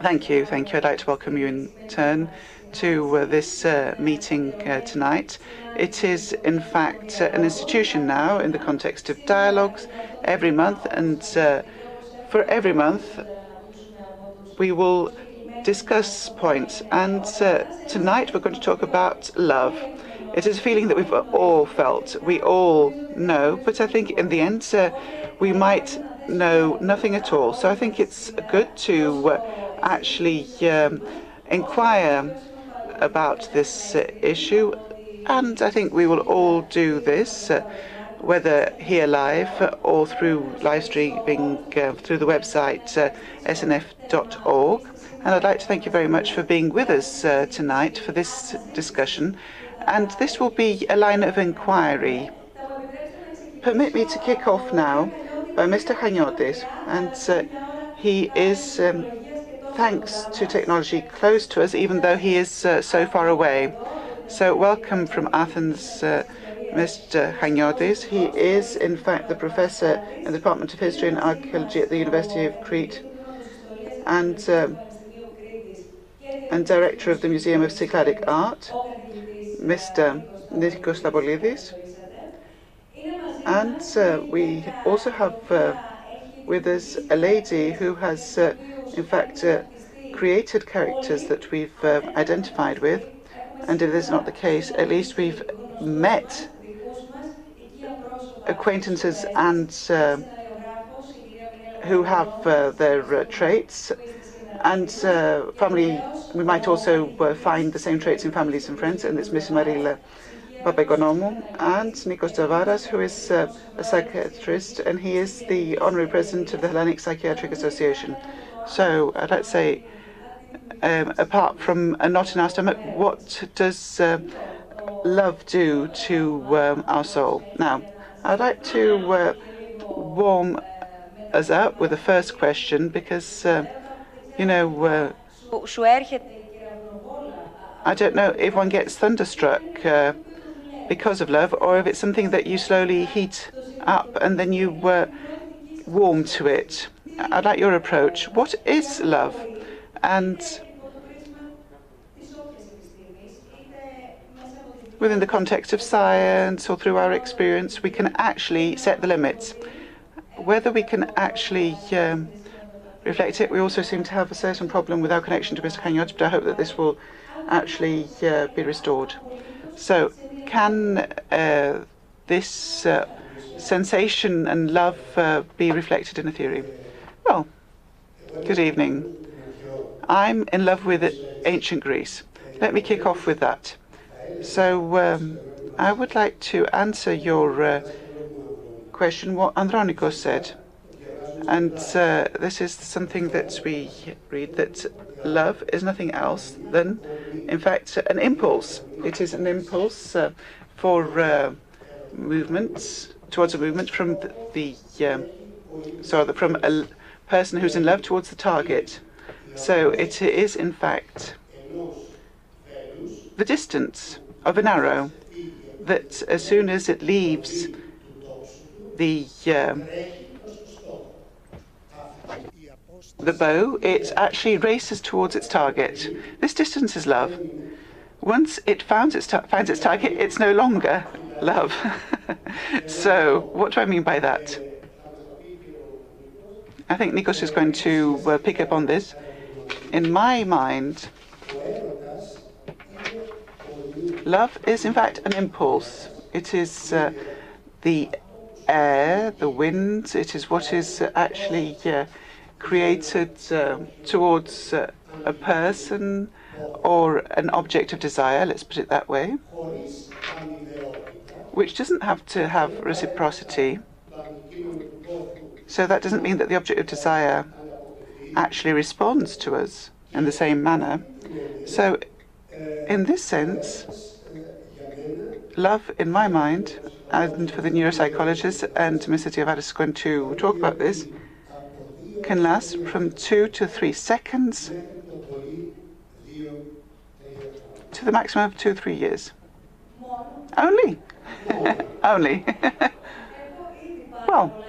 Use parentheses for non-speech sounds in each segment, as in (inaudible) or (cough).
Thank you. Thank you. I'd like to welcome you in turn to uh, this uh, meeting uh, tonight. It is, in fact, uh, an institution now in the context of dialogues every month, and uh, for every month we will discuss points. And uh, tonight we're going to talk about love. It is a feeling that we've all felt, we all know, but I think in the end we might know nothing at all. So I think it's good to actually um, inquire about this uh, issue, and I think we will all do this, uh, whether here live or through live streaming uh, through the website uh, snf.org. And I'd like to thank you very much for being with us uh, tonight for this discussion. And this will be a line of inquiry. Permit me to kick off now by Mr. Chaniotis, and uh, he is. Um, thanks to technology close to us, even though he is uh, so far away. So, welcome from Athens, uh, Mr. Chaniotis. He is, in fact, the professor in the Department of History and Archaeology at the University of Crete and, uh, and director of the Museum of Cycladic Art, Mr. Nikos Stampolidis. And uh, we also have uh, with us a lady who has uh, in fact, uh, created characters that we've uh, identified with. And if this is not the case, at least we've met acquaintances and uh, who have uh, their uh, traits. And uh, family, we might also find the same traits in families and friends. And it's Miss Mirella Papaoikonomou and Nikos Tzavaras, who is a psychiatrist, and he is the honorary president of the Hellenic Psychiatric Association. So I'd like to say, um, apart from a knot in our stomach, what does uh, love do to um, our soul? Now, I'd like to uh, warm us up with the first question because, uh, you know, uh, I don't know if one gets thunderstruck uh, because of love or if it's something that you slowly heat up and then you uh, warm to it. I'd like your approach. What is love? And within the context of science or through our experience, we can actually set the limits. Whether we can actually um, reflect it, we also seem to have a certain problem with our connection to Mr. Kanyot, but I hope that this will actually uh, be restored. So, can uh, this uh, sensation and love uh, be reflected in a theory? Well, good evening. I'm in love with ancient Greece. Let me kick off with that. So, um, I would like to answer your uh, question, what Andronikos said. And uh, this is something that we read that love is nothing else than, in fact, an impulse. It is an impulse uh, for uh, movements, towards a movement from the, the um, so from a person who's in love towards the target. So it is, in fact, the distance of an arrow that as soon as it leaves the uh, the bow, it actually races towards its target. This distance is love. Once it finds its, finds its target, it's no longer love. (laughs) so, what do I mean by that? I think Nikos is going to uh, pick up on this. In my mind, love is in fact an impulse. It is uh, the air, the wind, it is what is actually uh, created uh, towards uh, a person or an object of desire, let's put it that way, which doesn't have to have reciprocity. So that doesn't mean that the object of desire actually responds to us in the same manner. So, in this sense, love, in my mind, and for the neuropsychologist, and Mr. Tzavaras is going to talk about this, can last from two to three seconds to the maximum of two, three years. Only. (laughs) Only. (laughs) well,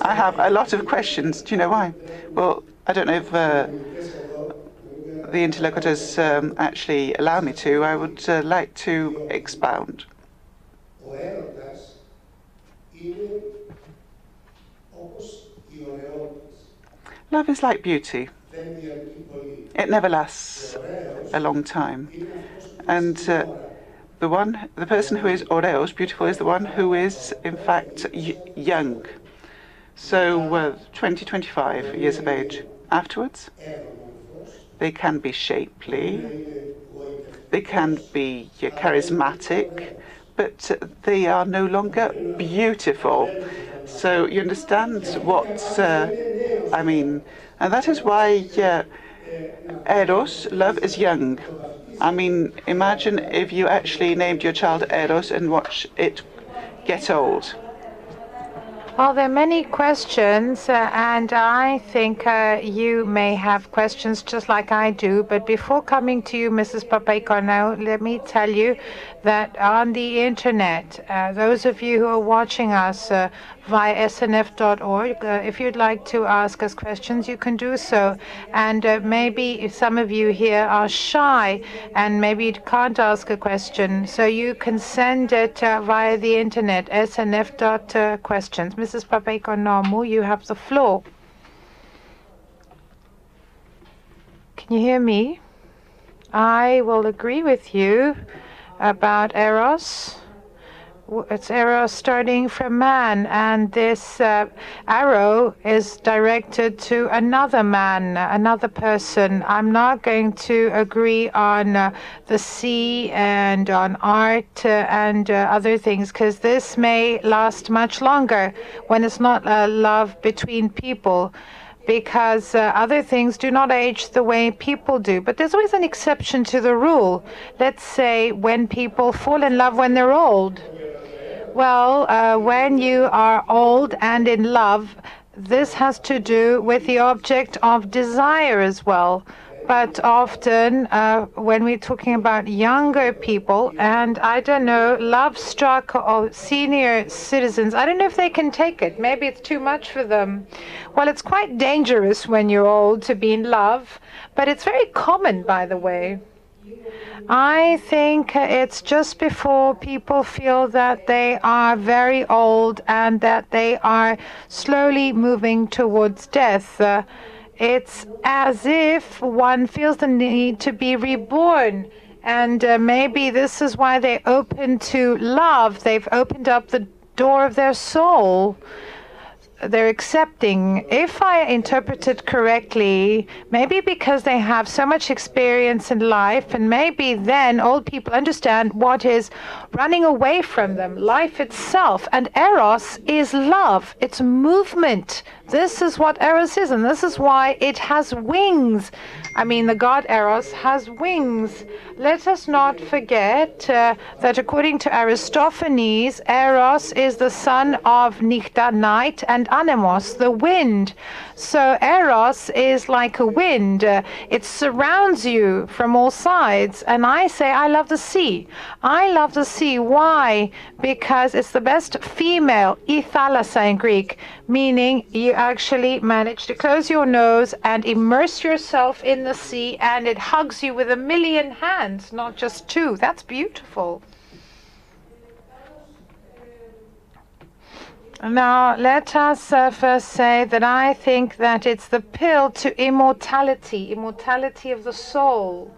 I have a lot of questions. Do you know why? Well, I don't know if uh, the interlocutors um, actually allow me to. I would uh, like to expound. Love is like beauty. It never lasts a long time. And uh, the one, the person who is Oreos beautiful is the one who is, in fact, young. So uh, 20, 25 years of age afterwards, they can be shapely, they can be uh, charismatic, but uh, they are no longer beautiful. So you understand what uh, I mean. And that is why Eros, love is young. I mean, imagine if you actually named your child Eros and watch it get old. Well, there are many questions, uh, and I think uh, you may have questions just like I do. But before coming to you, Mrs. Papaoikonomou, let me tell you that on the internet, uh, those of you who are watching us uh, via snf.org, uh, if you'd like to ask us questions, you can do so. And uh, maybe some of you here are shy and maybe you can't ask a question, so you can send it uh, via the internet, snf.questions. Mrs. Papaoikonomou, you have the floor. Can you hear me? I will agree with you about Eros. It's arrow starting from man, and this uh, arrow is directed to another man, another person. I'm not going to agree on uh, the sea and on art uh, and uh, other things because this may last much longer when it's not a love between people because uh, other things do not age the way people do. But there's always an exception to the rule. Let's say when people fall in love when they're old. Well, uh, when you are old and in love, this has to do with the object of desire as well. But often, uh, when we're talking about younger people, and I don't know, love struck or senior citizens, I don't know if they can take it. Maybe it's too much for them. Well, it's quite dangerous when you're old to be in love, but it's very common, by the way. I think it's just before people feel that they are very old and that they are slowly moving towards death. Uh, it's as if one feels the need to be reborn. And uh, maybe this is why they open to love. They've opened up the door of their soul they're accepting. If I interpret it correctly, maybe because they have so much experience in life, and maybe then old people understand what is running away from them, life itself. And Eros is love, it's movement. This is what Eros is, and this is why it has wings. I mean, the god Eros has wings. Let us not forget uh, that according to Aristophanes, Eros is the son of Nichta, night, and Anemos, the wind. So Eros is like a wind. Uh, it surrounds you from all sides. And I say, I love the sea. I love the sea. Why? Because it's the best female, thalassa in Greek, meaning you actually manage to close your nose and immerse yourself in the sea, and it hugs you with a million hands, not just two. That's beautiful. Now, let us uh, first say that I think that it's the pill to immortality, immortality of the soul.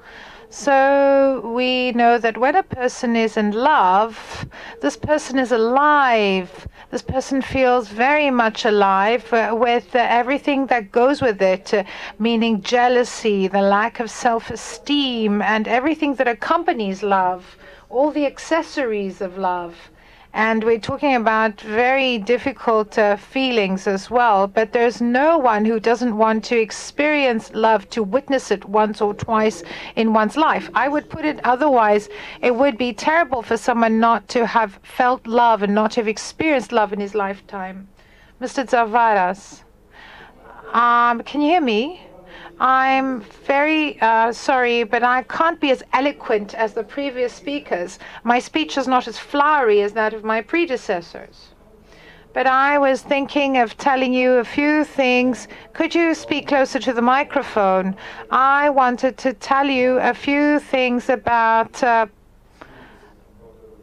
So we know that when a person is in love, this person is alive. This person feels very much alive uh, with uh, everything that goes with it, uh, meaning jealousy, the lack of self esteem, and everything that accompanies love, all the accessories of love. And we're talking about very difficult uh, feelings as well. But there's no one who doesn't want to experience love, to witness it once or twice in one's life. I would put it otherwise. It would be terrible for someone not to have felt love and not to have experienced love in his lifetime. Mr. Tzavaras, um, can you hear me? I'm very uh, sorry, but I can't be as eloquent as the previous speakers. My speech is not as flowery as that of my predecessors. but I was thinking of telling you a few things. Could you speak closer to the microphone? I wanted to tell you a few things about uh,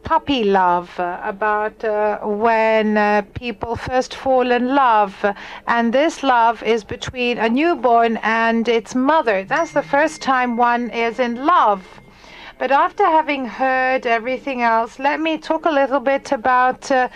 puppy love, uh, about uh, when uh, people first fall in love. And this love is between a newborn and its mother. That's the first time one is in love. But after having heard everything else, let me talk a little bit about uh,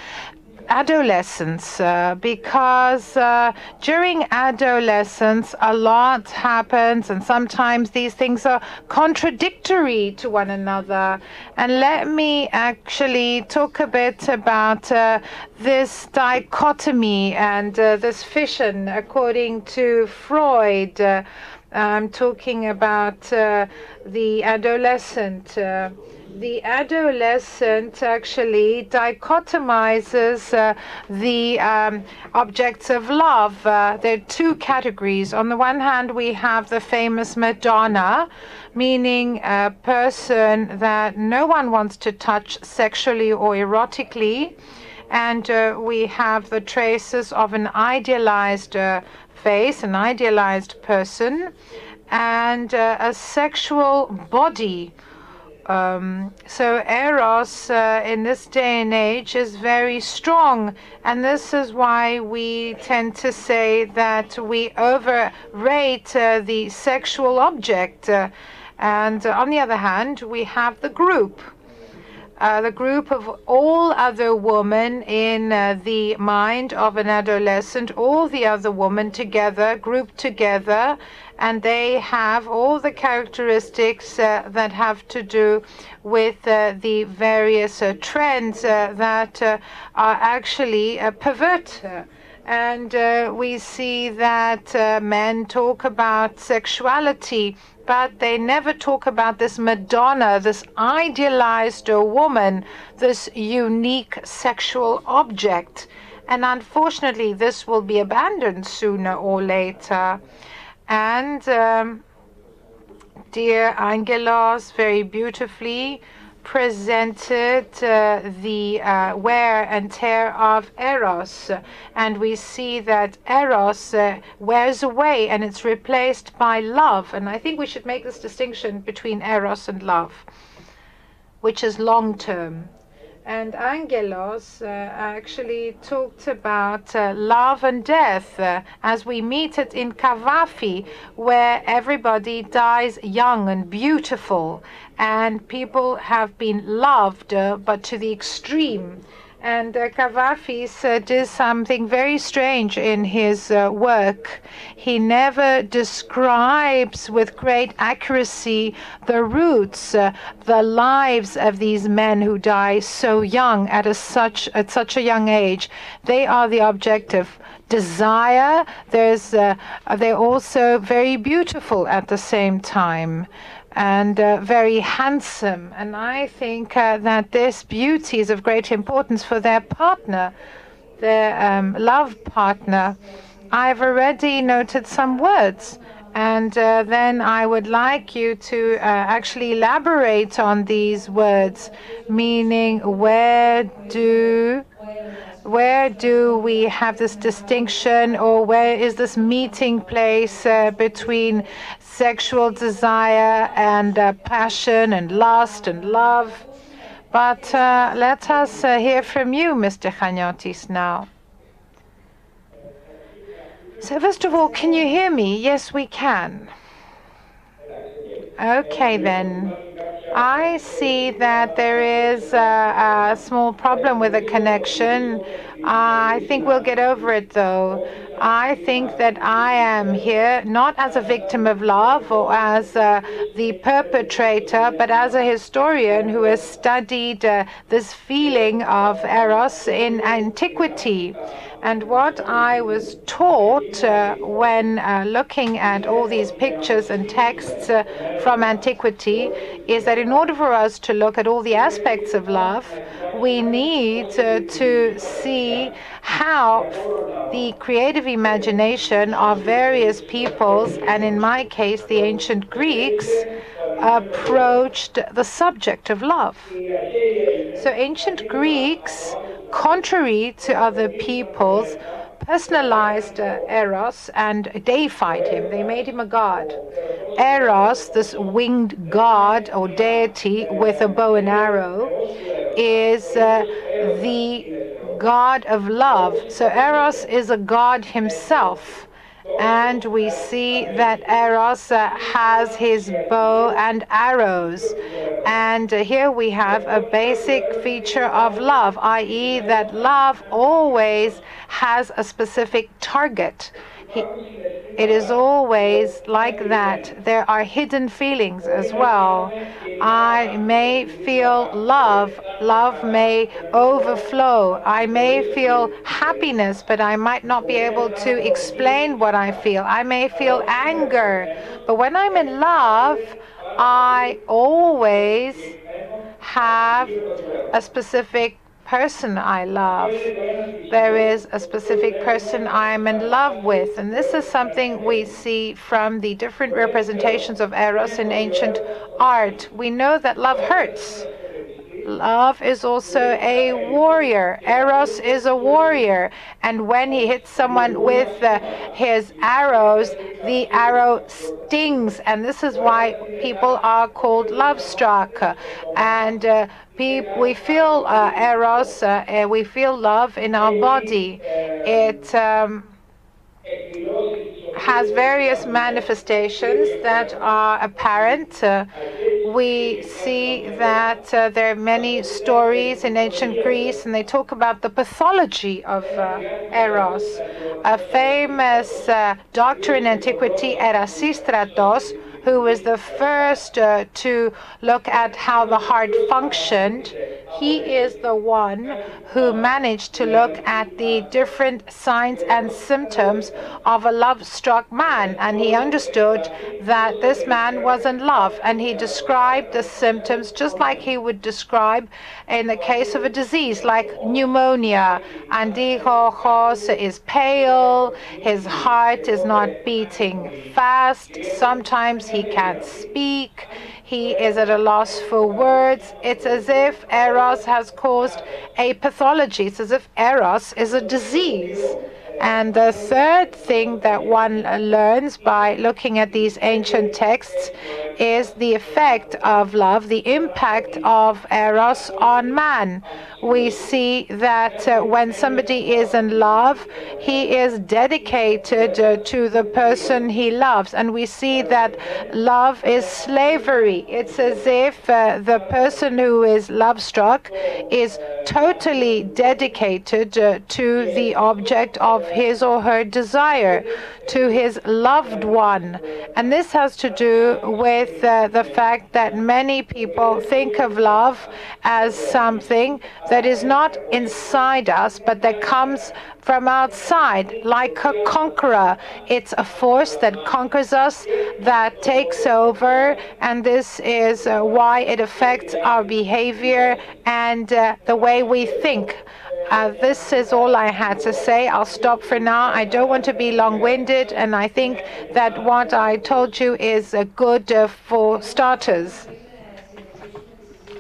adolescence uh, because uh, during adolescence a lot happens and sometimes these things are contradictory to one another. And let me actually talk a bit about uh, this dichotomy and uh, this fission. According to freud uh, i'm talking about uh, the adolescent the adolescent actually dichotomizes uh, the um, objects of love. Uh, there are two categories. On the one hand, we have the famous Madonna, meaning a person that no one wants to touch sexually or erotically. And uh, we have the traces of an idealized uh, face, an idealized person, and uh, a sexual body um, so Eros uh, in this day and age is very strong, and this is why we tend to say that we overrate uh, the sexual object. Uh, and on the other hand, we have the group. Uh, the group of all other women in uh, the mind of an adolescent, all the other women together, grouped together, and they have all the characteristics uh, that have to do with uh, the various uh, trends uh, that are actually pervert and uh, we see that uh, men talk about sexuality, but they never talk about this Madonna, this idealized woman, this unique sexual object. And unfortunately, this will be abandoned sooner or later. And um, dear Angelos, very beautifully presented uh, the uh, wear and tear of Eros. And we see that Eros uh, wears away and it's replaced by love. And I think we should make this distinction between Eros and love, which is long term. And Angelos uh, actually talked about uh, love and death uh, as we meet it in Cavafy, where everybody dies young and beautiful, and people have been loved, uh, but to the extreme. And uh, Kavafis uh, did something very strange in his uh, work. He never describes with great accuracy the roots, uh, the lives of these men who die so young at a such at such a young age. They are the object of desire. There's uh, they're also very beautiful at the same time and uh, very handsome. And I think uh, that this beauty is of great importance for their partner, their um, love partner. I've already noted some words. And uh, then I would like you to uh, actually elaborate on these words, meaning where do where do we have this distinction or where is this meeting place uh, between sexual desire and uh, passion and lust and love. But uh, let us uh, hear from you, Mr. Chaniotis, now. So, first of all, can you hear me? Yes, we can. Okay, then. I see that there is a, a small problem with the connection. Uh, I think we'll get over it, though. I think that I am here not as a victim of love or as uh, the perpetrator, but as a historian who has studied uh, this feeling of eros in antiquity. And what I was taught uh, when uh, looking at all these pictures and texts uh, from antiquity is that in order for us to look at all the aspects of love, we need uh, to see how the creative imagination of various peoples, and in my case, the ancient Greeks, approached the subject of love. So, ancient Greeks contrary to other people's, personalized uh, Eros and deified him. They made him a god. Eros, this winged god or deity with a bow and arrow, is uh, the god of love. So Eros is a god himself. And we see that Eros uh, has his bow and arrows. And uh, here we have a basic feature of love, i.e., that love always has a specific target. It is always like that. There are hidden feelings as well. I may feel love, love may overflow. I may feel happiness, but I might not be able to explain what I feel. I may feel anger, but when I'm in love, I always have a specific person I love. There is a specific person I'm in love with. And this is something we see from the different representations of Eros in ancient art. We know that love hurts. Love is also a warrior. Eros is a warrior. And when he hits someone with uh, his arrows, the arrow stings. And this is why people are called love struck. And uh, we feel uh, eros, uh, we feel love in our body. It um, has various manifestations that are apparent. Uh, we see that uh, there are many stories in ancient Greece, and they talk about the pathology of uh, eros. A famous uh, doctor in antiquity, Erasistratos, who was the first uh, to look at how the heart functioned, he is the one who managed to look at the different signs and symptoms of a love struck man. And he understood that this man was in love. And he described the symptoms just like he would describe in the case of a disease like pneumonia. Antiochos is pale, his heart is not beating fast, sometimes he can't speak. He is at a loss for words. It's as if Eros has caused a pathology. It's as if Eros is a disease. And the third thing that one learns by looking at these ancient texts is the effect of love, the impact of Eros on man. We see that uh, when somebody is in love, he is dedicated uh, to the person he loves. And we see that love is slavery. It's as if uh, the person who is love struck is totally dedicated uh, to the object of his or her desire, to his loved one. And this has to do with uh, the fact that many people think of love as something that is not inside us, but that comes from outside, like a conqueror. It's a force that conquers us, that takes over, and this is uh, why it affects our behavior and uh, the way we think. Uh, this is all I had to say. I'll stop for now. I don't want to be long winded, and I think that what I told you is uh, good uh, for starters.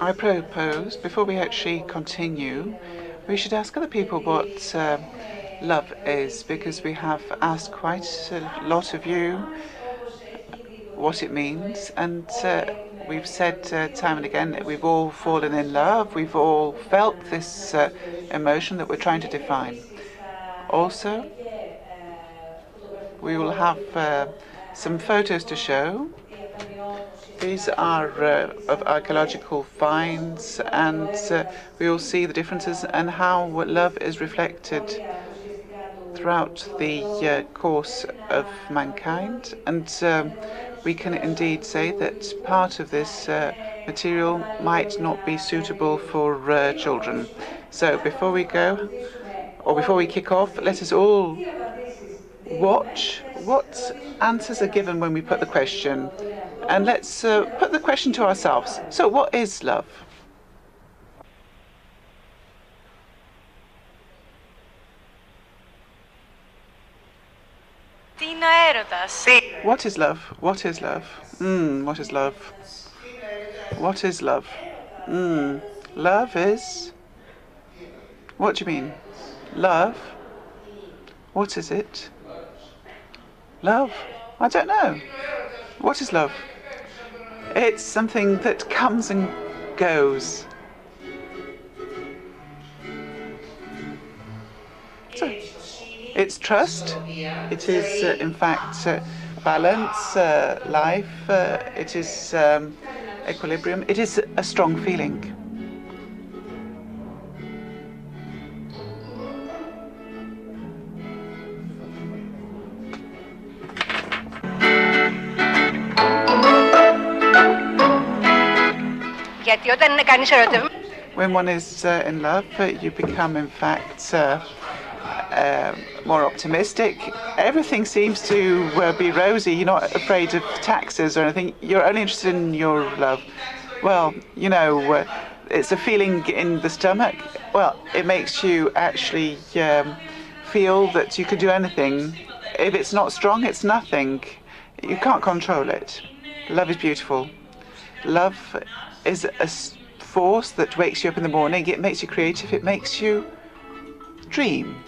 I propose, before we actually continue, we should ask other people what uh, love is, because we have asked quite a lot of you what it means, and uh, we've said uh, time and again that we've all fallen in love, we've all felt this uh, emotion that we're trying to define. Also, we will have uh, some photos to show these are uh, of archaeological finds, and uh, we will see the differences and how love is reflected throughout the uh, course of mankind. And um, we can indeed say that part of this uh, material might not be suitable for uh, children. So before we go, or before we kick off, let us all watch what answers are given when we put the question. And let's uh, put the question to ourselves. So, what is love? What is love? What is love? Mm, what is love? What is love? Mm, love is What do you mean? Love? What is it? Love? I don't know. What is love? It's something that comes and goes. So, it's trust. It is, uh, in fact, uh, balance, uh, life. Uh, it is um, equilibrium. It is a strong feeling. Γιατί όταν είναι κανείς ερωτευμένος When one is uh, in love, uh, you become, in fact, uh, uh, more optimistic. Everything seems to uh, be rosy. You're not afraid of taxes or anything. You're only interested in your love. Well, you know, uh, it's a feeling in the stomach. Well, it makes you actually um, feel that you could do anything. If it's not strong, it's nothing. You can't control it. Love is beautiful. Love is a force that wakes you up in the morning. It makes you creative. It makes you dream.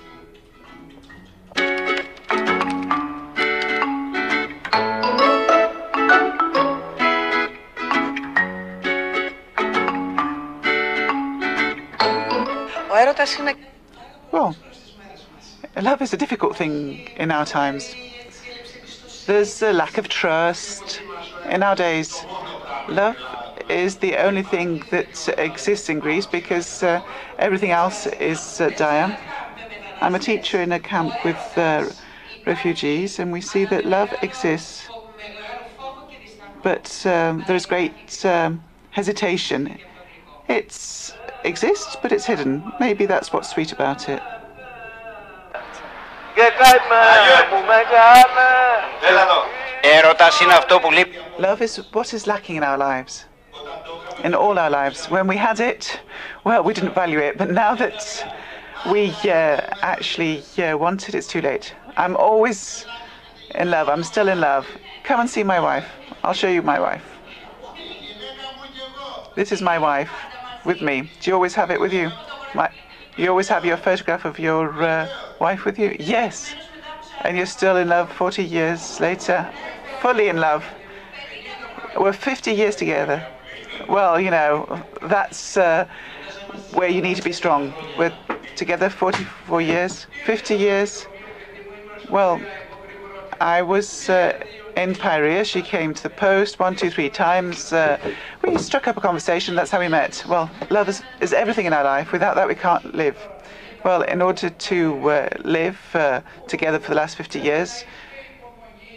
Well, love is a difficult thing in our times. There's a lack of trust. In our days, love is the only thing that exists in Greece because uh, everything else is uh, dire. I'm a teacher in a camp with uh, refugees, and we see that love exists, but um, there is great um, hesitation. It exists, but it's hidden. Maybe that's what's sweet about it. Love is what is lacking in our lives. In all our lives. When we had it, well, we didn't value it. But now that we uh, actually uh, want it, it's too late. I'm always in love. I'm still in love. Come and see my wife. I'll show you my wife. This is my wife with me. Do you always have it with you? My, you always have your photograph of your uh, wife with you? Yes. And you're still in love 40 years later? Fully in love. We're 50 years together. Well, you know, that's uh, where you need to be strong. We're together 44 years, 50 years. Well, I was uh, in Paris. She came to the post one, two, three times. Uh, we struck up a conversation. That's how we met. Well, love is, is everything in our life. Without that, we can't live. Well, in order to uh, live uh, together for the last 50 years,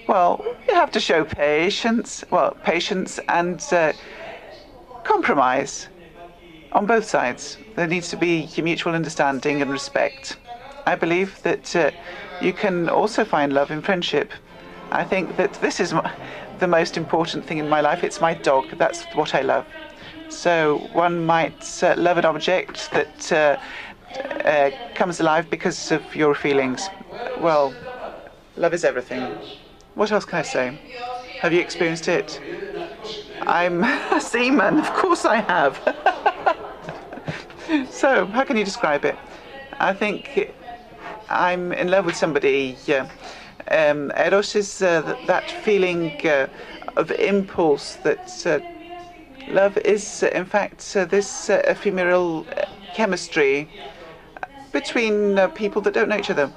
well, you have to show patience. Well, patience and uh, compromise on both sides. There needs to be mutual understanding and respect. I believe that uh, you can also find love in friendship. I think that this is m- the most important thing in my life. It's my dog. That's what I love. So one might uh, love an object that uh, uh, comes alive because of your feelings. Well, love is everything. What else can I say? Have you experienced it? I'm (laughs) a seaman. Of course I have. (laughs) so, how can you describe it? I think I'm in love with somebody. Um, Eros is uh, th- that feeling uh, of impulse that uh, love is, in fact, uh, this uh, ephemeral uh, chemistry between people that don't know each other.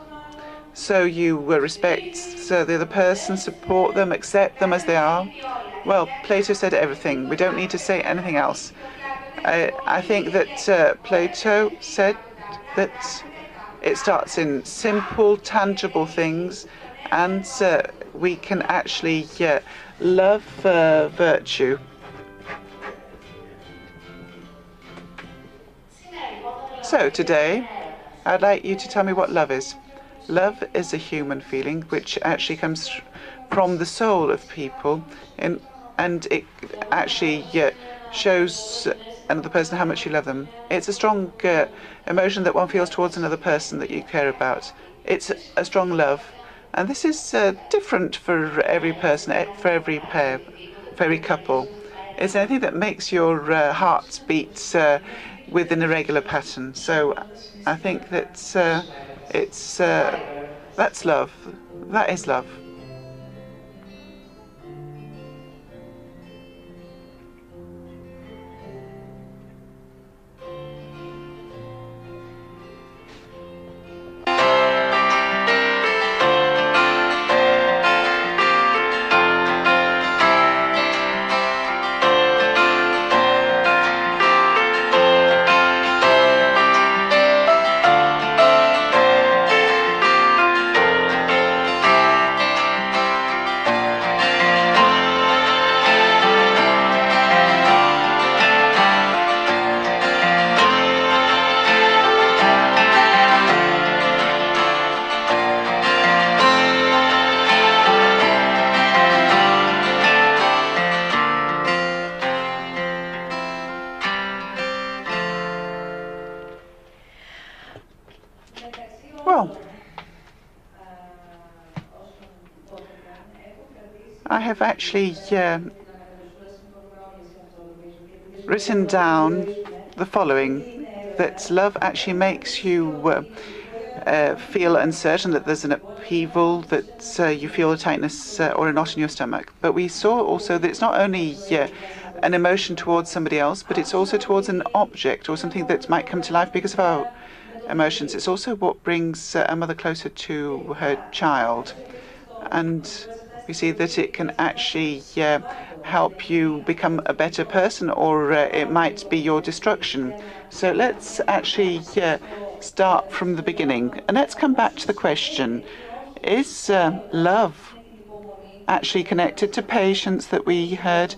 So you respect the other person, support them, accept them as they are. Well, Plato said everything. We don't need to say anything else. I, I think that uh, Plato said that it starts in simple, tangible things, and uh, we can actually uh, love uh, virtue. So today, I'd like you to tell me what love is. Love is a human feeling which actually comes from the soul of people, and and it actually shows another person how much you love them. It's a strong uh, emotion that one feels towards another person that you care about. It's a strong love, and this is uh, different for every person, eh, for every pair, for every couple. It's anything that makes your uh, heart beat uh, with an irregular pattern. So I think that uh, it's uh, that's love. That is love. Actually um, written down the following that love actually makes you uh, uh, feel uncertain, that there's an upheaval, that uh, you feel a tightness uh, or a knot in your stomach. But we saw also that it's not only uh, an emotion towards somebody else, but it's also towards an object or something that might come to life because of our emotions. It's also what brings uh, a mother closer to her child. And we see that it can actually uh, help you become a better person, or uh, it might be your destruction. So let's actually uh, start from the beginning. And let's come back to the question Is uh, love actually connected to patience that we heard?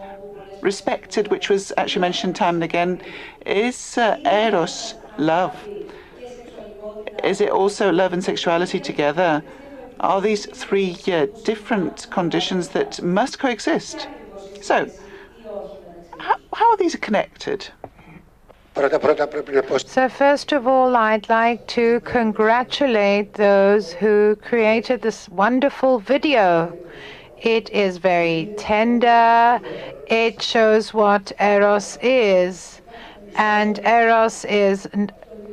Respected, which was actually mentioned time and again. Is uh, Eros love? Is it also love and sexuality together? are these three uh, different conditions that must coexist. So, how, how are these connected? So, first of all, I'd like to congratulate those who created this wonderful video. It is very tender, it shows what Eros is. And Eros is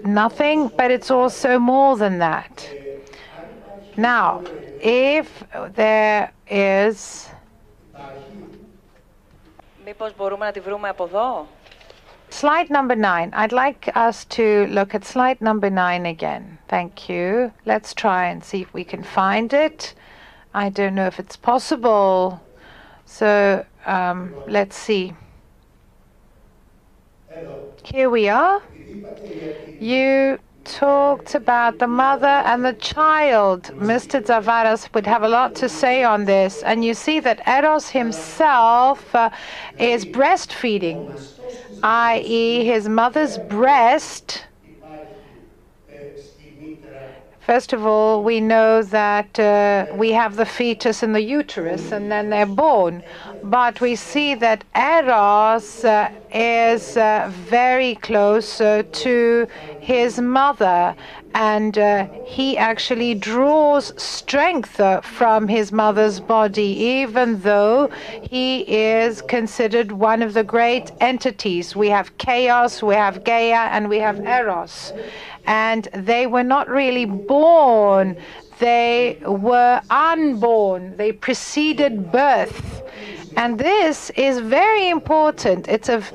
nothing, but it's also more than that. Now, if there is Μήπως μπορούμε να τη βρούμε από εδώ. Slide number nine. I'd like us to look at slide number nine again. Thank you. Let's try and see if we can find it. I don't know if it's possible. So um, let's see. Here we are. You talked about the mother and the child. Mr. Tzavaras would have a lot to say on this. And you see that Eros himself uh, is breastfeeding, i.e., his mother's breast. First of all, we know that uh, we have the fetus in the uterus and then they're born. But we see that Eros uh, is uh, very close to his mother and uh, he actually draws strength uh, from his mother's body, even though he is considered one of the great entities. We have chaos, we have Gaia, and we have Eros. And they were not really born, they were unborn, they preceded birth. And this is very important. It's of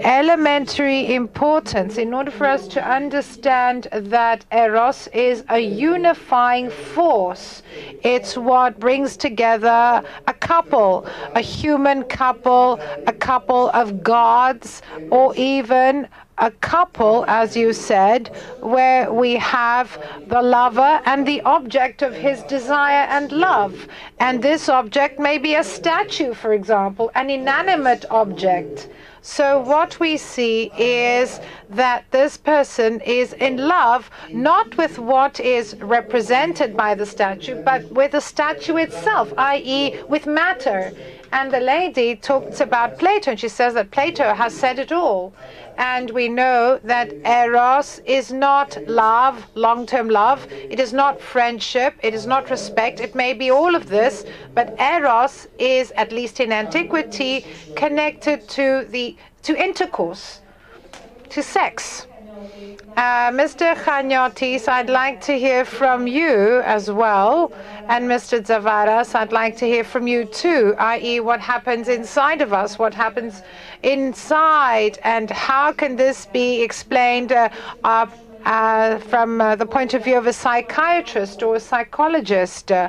elementary importance in order for us to understand that Eros is a unifying force. It's what brings together a couple, a human couple, a couple of gods, or even a couple, as you said, where we have the lover and the object of his desire and love. And this object may be a statue, for example, an inanimate object. So, what we see is that this person is in love not with what is represented by the statue, but with the statue itself, i.e., with matter. And the lady talks about Plato, and she says that Plato has said it all. And we know that Eros is not love, long term love. It is not friendship. It is not respect. It may be all of this, but Eros is, at least in antiquity, connected to the to intercourse, to sex. Uh, Mr. Chaniotis, I'd like to hear from you as well. And Mr. Tzavaras, I'd like to hear from you too, i.e., what happens inside of us, what happens inside, and how can this be explained uh, uh, uh, from uh, the point of view of a psychiatrist or a psychologist. Uh,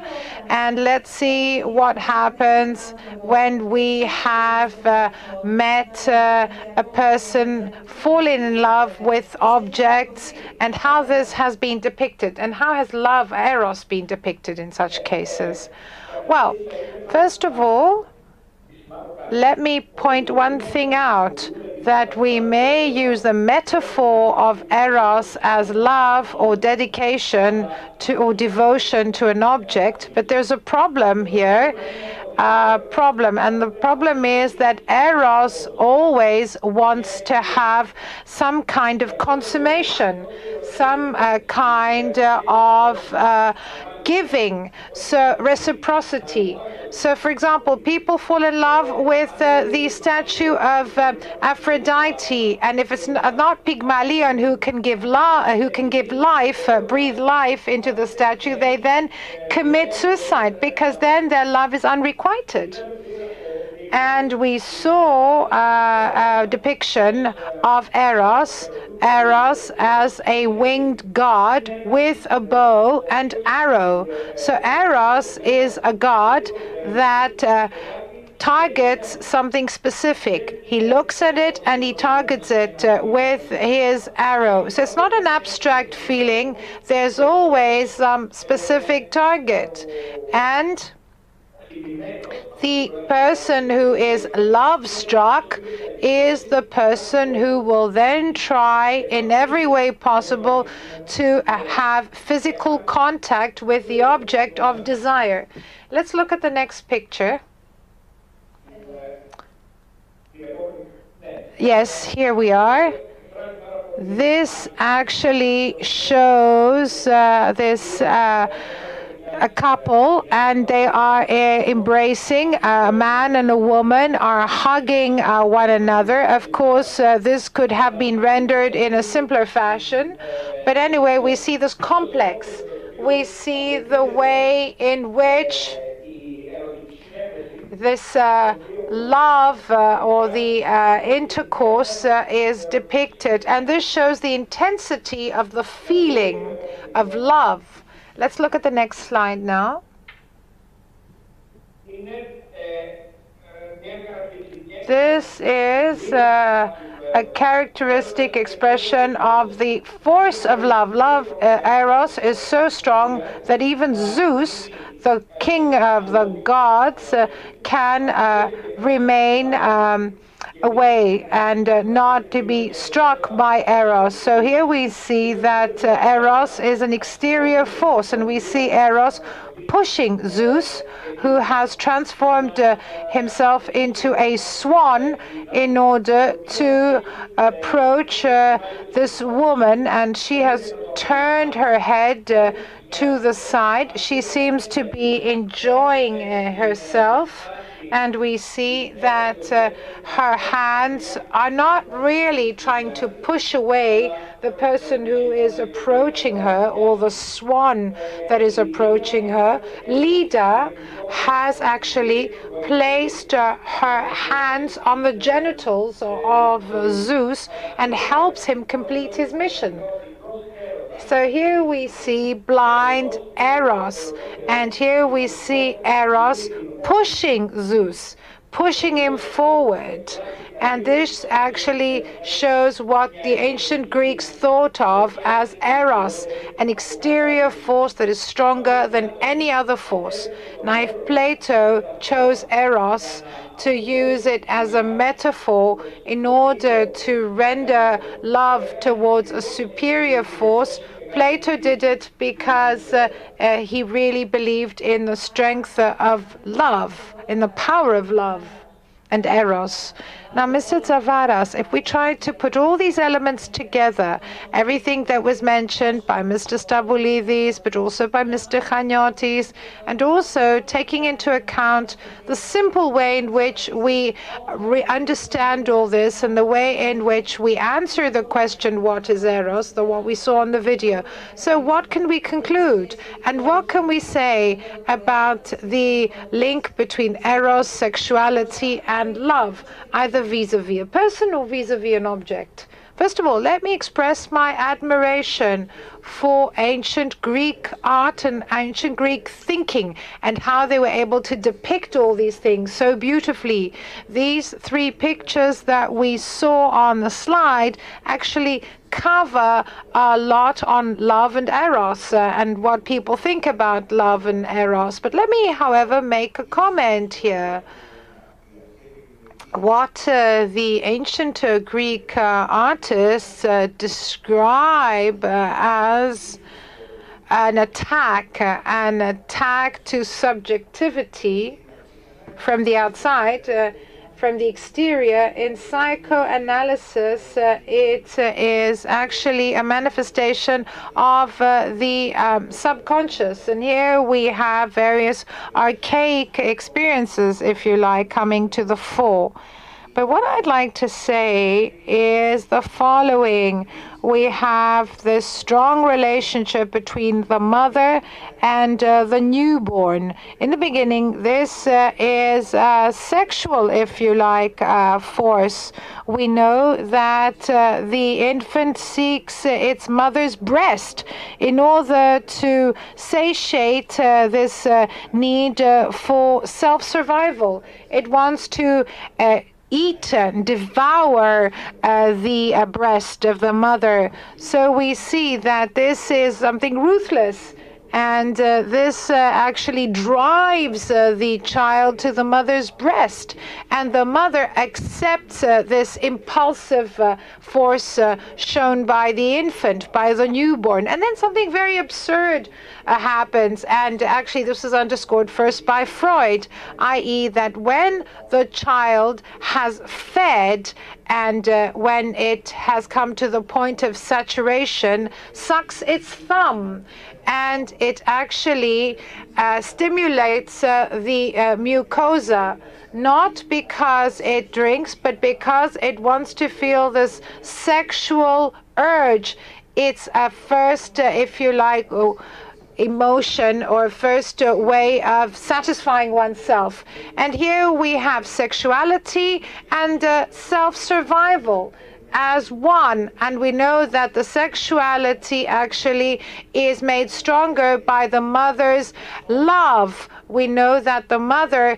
and let's see what happens when we have uh, met uh, a person falling in love with objects and how this has been depicted and how has love, eros, been depicted in such cases. Well, first of all, let me point one thing out that we may use the metaphor of eros as love or dedication to or devotion to an object, but there's a problem here. Uh, problem, and the problem is that eros always wants to have some kind of consummation, some uh, kind of uh, giving, so reciprocity. So, for example, people fall in love with uh, the statue of uh, Aphrodite, and if it's not Pygmalion who can give la- who can give life, uh, breathe life into the statue, they then commit suicide because then their love is unrequited. And we saw uh, a depiction of Eros, Eros as a winged god with a bow and arrow. So Eros is a god that uh, targets something specific. He looks at it and he targets it uh, with his arrow. So it's not an abstract feeling. There's always some specific target. And the person who is love struck is the person who will then try in every way possible to have physical contact with the object of desire. Let's look at the next picture. Yes, here we are. This actually shows uh, this. Uh, a couple and they are uh, embracing a man and a woman are hugging uh, one another. Of course uh, this could have been rendered in a simpler fashion but anyway we see this complex. We see the way in which this uh, love uh, or the uh, intercourse is depicted, and this shows the intensity of the feeling of love. Let's look at the next slide now. This is uh, a characteristic expression of the force of love. Love, uh, Eros, is so strong that even Zeus, the king of the gods, uh, can uh, remain. Um, away and uh, not to be struck by Eros. So here we see that uh, Eros is an exterior force, and we see Eros pushing Zeus, who has transformed uh, himself into a swan in order to approach uh, this woman, and she has turned her head uh, to the side. She seems to be enjoying uh, herself and we see that uh, her hands are not really trying to push away the person who is approaching her or the swan that is approaching her. Leda has actually placed uh, her hands on the genitals of Zeus and helps him complete his mission. So here we see blind Eros, and here we see Eros pushing Zeus, pushing him forward. And this actually shows what the ancient Greeks thought of as Eros, an exterior force that is stronger than any other force. Now, if Plato chose Eros to use it as a metaphor in order to render love towards a superior force, Plato did it because uh, uh, he really believed in the strength of love, in the power of love. and eros. Now, Mr. Tzavaras, if we try to put all these elements together, everything that was mentioned by Mr. Stampolidis, but also by Mr. Chaniotis, and also taking into account the simple way in which we understand all this and the way in which we answer the question, what is Eros, the what we saw in the video. So, what can we conclude? And what can we say about the link between Eros, sexuality, and love, either vis-a-vis a person or vis-a-vis an object. First of all, let me express my admiration for ancient Greek art and ancient Greek thinking and how they were able to depict all these things so beautifully. These three pictures that we saw on the slide actually cover a lot on love and eros uh, and what people think about love and eros. But let me, however, make a comment here what uh, the ancient uh, Greek uh, artists uh, describe uh, as an attack, an attack to subjectivity from the outside, from the exterior. In psychoanalysis, uh, it uh, is actually a manifestation of uh, the um, subconscious. And here we have various archaic experiences, if you like, coming to the fore. But what I'd like to say is the following. We have this strong relationship between the mother and uh, the newborn. In the beginning, this uh, is a sexual, if you like, uh, force. We know that uh, the infant seeks its mother's breast in order to satiate uh, this uh, need for self survival. It wants to eat and devour uh, the uh, breast of the mother. So we see that this is something ruthless. And uh, this uh, actually drives uh, the child to the mother's breast. And the mother accepts uh, this impulsive force shown by the infant, by the newborn. And then something very absurd happens. And actually, this is underscored first by Freud, i.e., that when the child has fed and uh, when it has come to the point of saturation, sucks its thumb and it actually uh, stimulates uh, the uh, mucosa, not because it drinks, but because it wants to feel this sexual urge. It's a first, uh, if you like, emotion or first uh, way of satisfying oneself. And here we have sexuality and self survival as one. And we know that the sexuality actually is made stronger by the mother's love. We know that the mother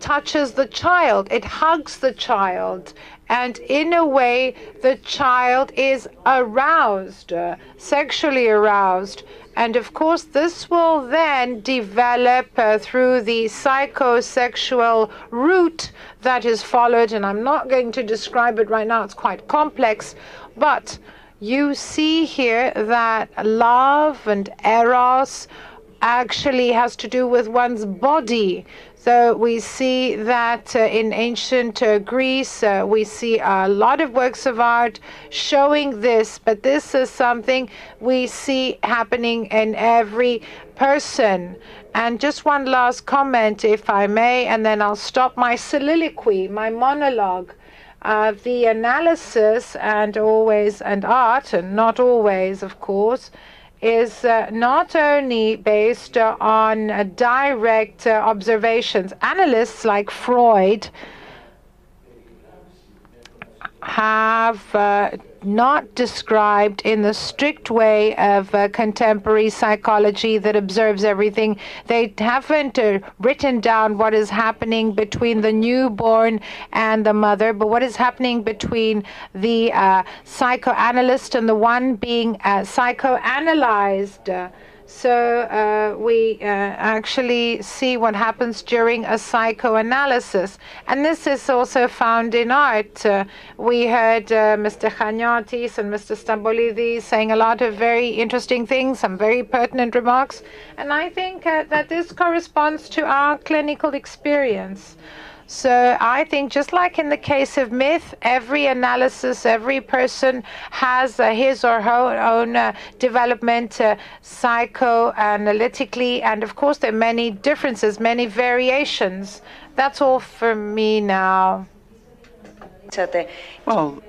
touches the child, it hugs the child. And in a way, the child is aroused, sexually aroused. And of course, this will then develop uh, through the psychosexual route that is followed. And I'm not going to describe it right now, it's quite complex. But you see here that love and eros actually has to do with one's body. So we see that uh, in ancient uh, Greece, uh, we see a lot of works of art showing this, but this is something we see happening in every person. And just one last comment, if I may, and then I'll stop my soliloquy, my monologue. Uh, the analysis and always and art, and not always, of course, is uh, not only based uh, on uh, direct observations. Analysts like Freud have uh, not described in the strict way of uh, contemporary psychology that observes everything. They haven't uh, written down what is happening between the newborn and the mother, but what is happening between the uh, psychoanalyst and the one being uh, psychoanalyzed. So uh, we uh, actually see what happens during a psychoanalysis. And this is also found in art. Uh, we heard Mr. Chaniotis and Mr. Stampolidis saying a lot of very interesting things, some very pertinent remarks. And I think that this corresponds to our clinical experience. So I think just like in the case of myth, every analysis, every person has uh, his or her own uh, development uh, psychoanalytically, and of course there are many differences, many variations. That's all for me now. Well,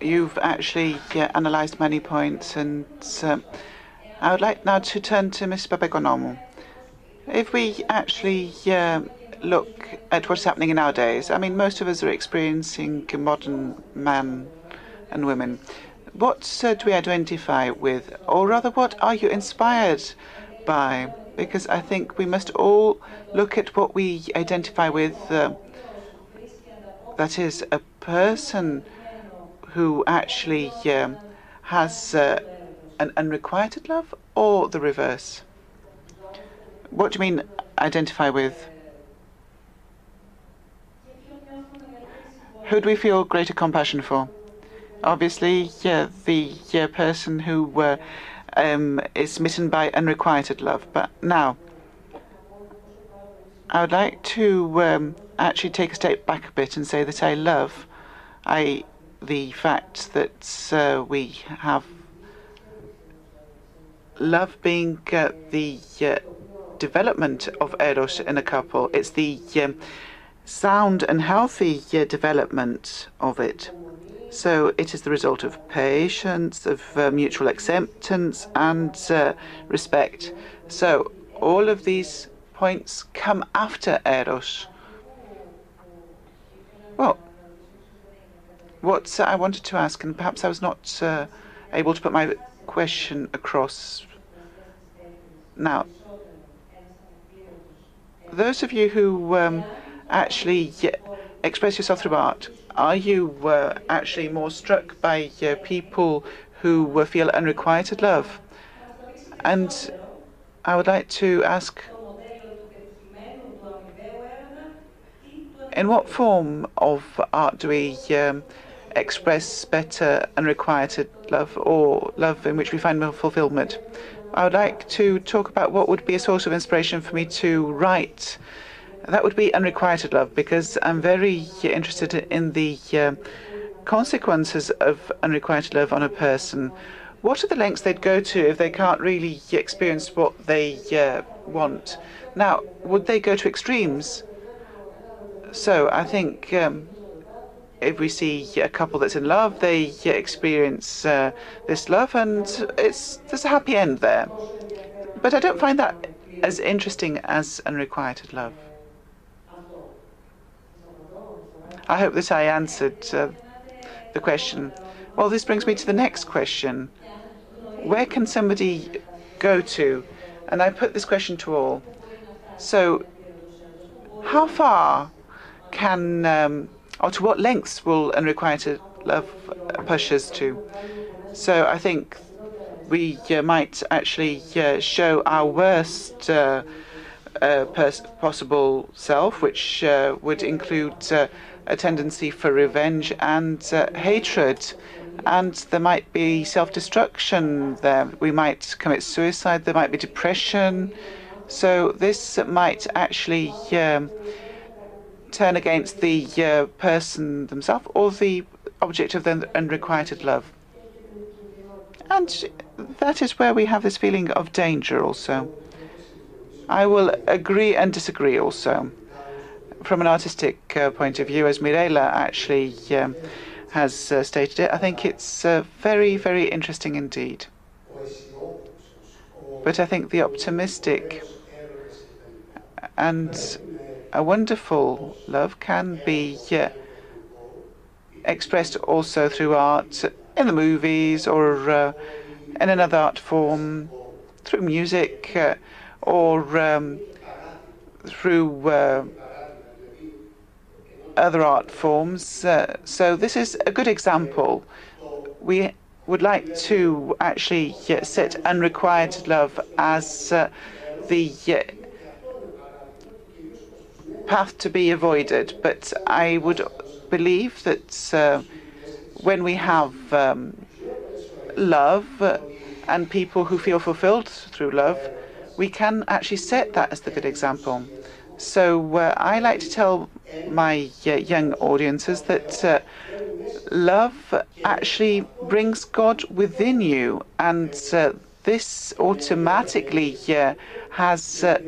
you've actually yeah, analysed many points, and um, I would like now to turn to Ms. Papaoikonomou. If we actually look at what's happening nowadays, I mean, most of us are experiencing modern men and women. What uh, do we identify with, or rather, what are you inspired by? Because I think we must all look at what we identify with. Uh, that is, a person who actually um, has uh, an unrequited love, or the reverse. What do you mean identify with? Who do we feel greater compassion for? Obviously, yeah, the yeah, person who uh, um, is smitten by unrequited love. But now, I would like to um, actually take a step back a bit and say that I love I the fact that uh, we have love being uh, the uh, development of eros in a couple. It's the um, sound and healthy development of it. So it is the result of patience, of uh, mutual acceptance, and uh, respect. So all of these points come after eros. Well, what I wanted to ask, and perhaps I was not uh, able to put my question across now. Those of you who um, actually express yourself through art, are you uh, actually more struck by uh, people who uh, feel unrequited love? And I would like to ask in what form of art do we um, express better unrequited love or love in which we find more fulfillment? I would like to talk about what would be a source of inspiration for me to write. That would be unrequited love because I'm very interested in the uh, consequences of unrequited love on a person. What are the lengths they'd go to if they can't really experience what they uh, want? Now, would they go to extremes? So I think um, if we see a couple that's in love, they experience uh, this love, and it's there's a happy end there. But I don't find that as interesting as unrequited love. I hope that I answered uh, the question. Well, this brings me to the next question. Where can somebody go to? And I put this question to all. So, how far can um, or to what lengths will unrequited love push us to? So I think we uh, might actually uh, show our worst uh, uh possible self, which uh, would include uh, a tendency for revenge and hatred. And there might be self destruction there. We might commit suicide. There might be depression. So this might actually. Um, turn against the uh, person themselves or the object of their unrequited love. And that is where we have this feeling of danger also. I will agree and disagree also. From an artistic uh, point of view, as Mirella actually um, has uh, stated it, I think it's uh, very, very interesting indeed. But I think the optimistic and a wonderful love can be uh, expressed also through art in the movies or uh, in another art form, through music uh, or um, through other art forms. Uh, so this is a good example. We would like to actually set unrequited love as uh, the path to be avoided. But I would believe that uh, when we have um, love uh, and people who feel fulfilled through love, we can actually set that as the good example. So uh, I like to tell my uh, young audiences that uh, love actually brings God within you, and uh, this automatically uh, has uh,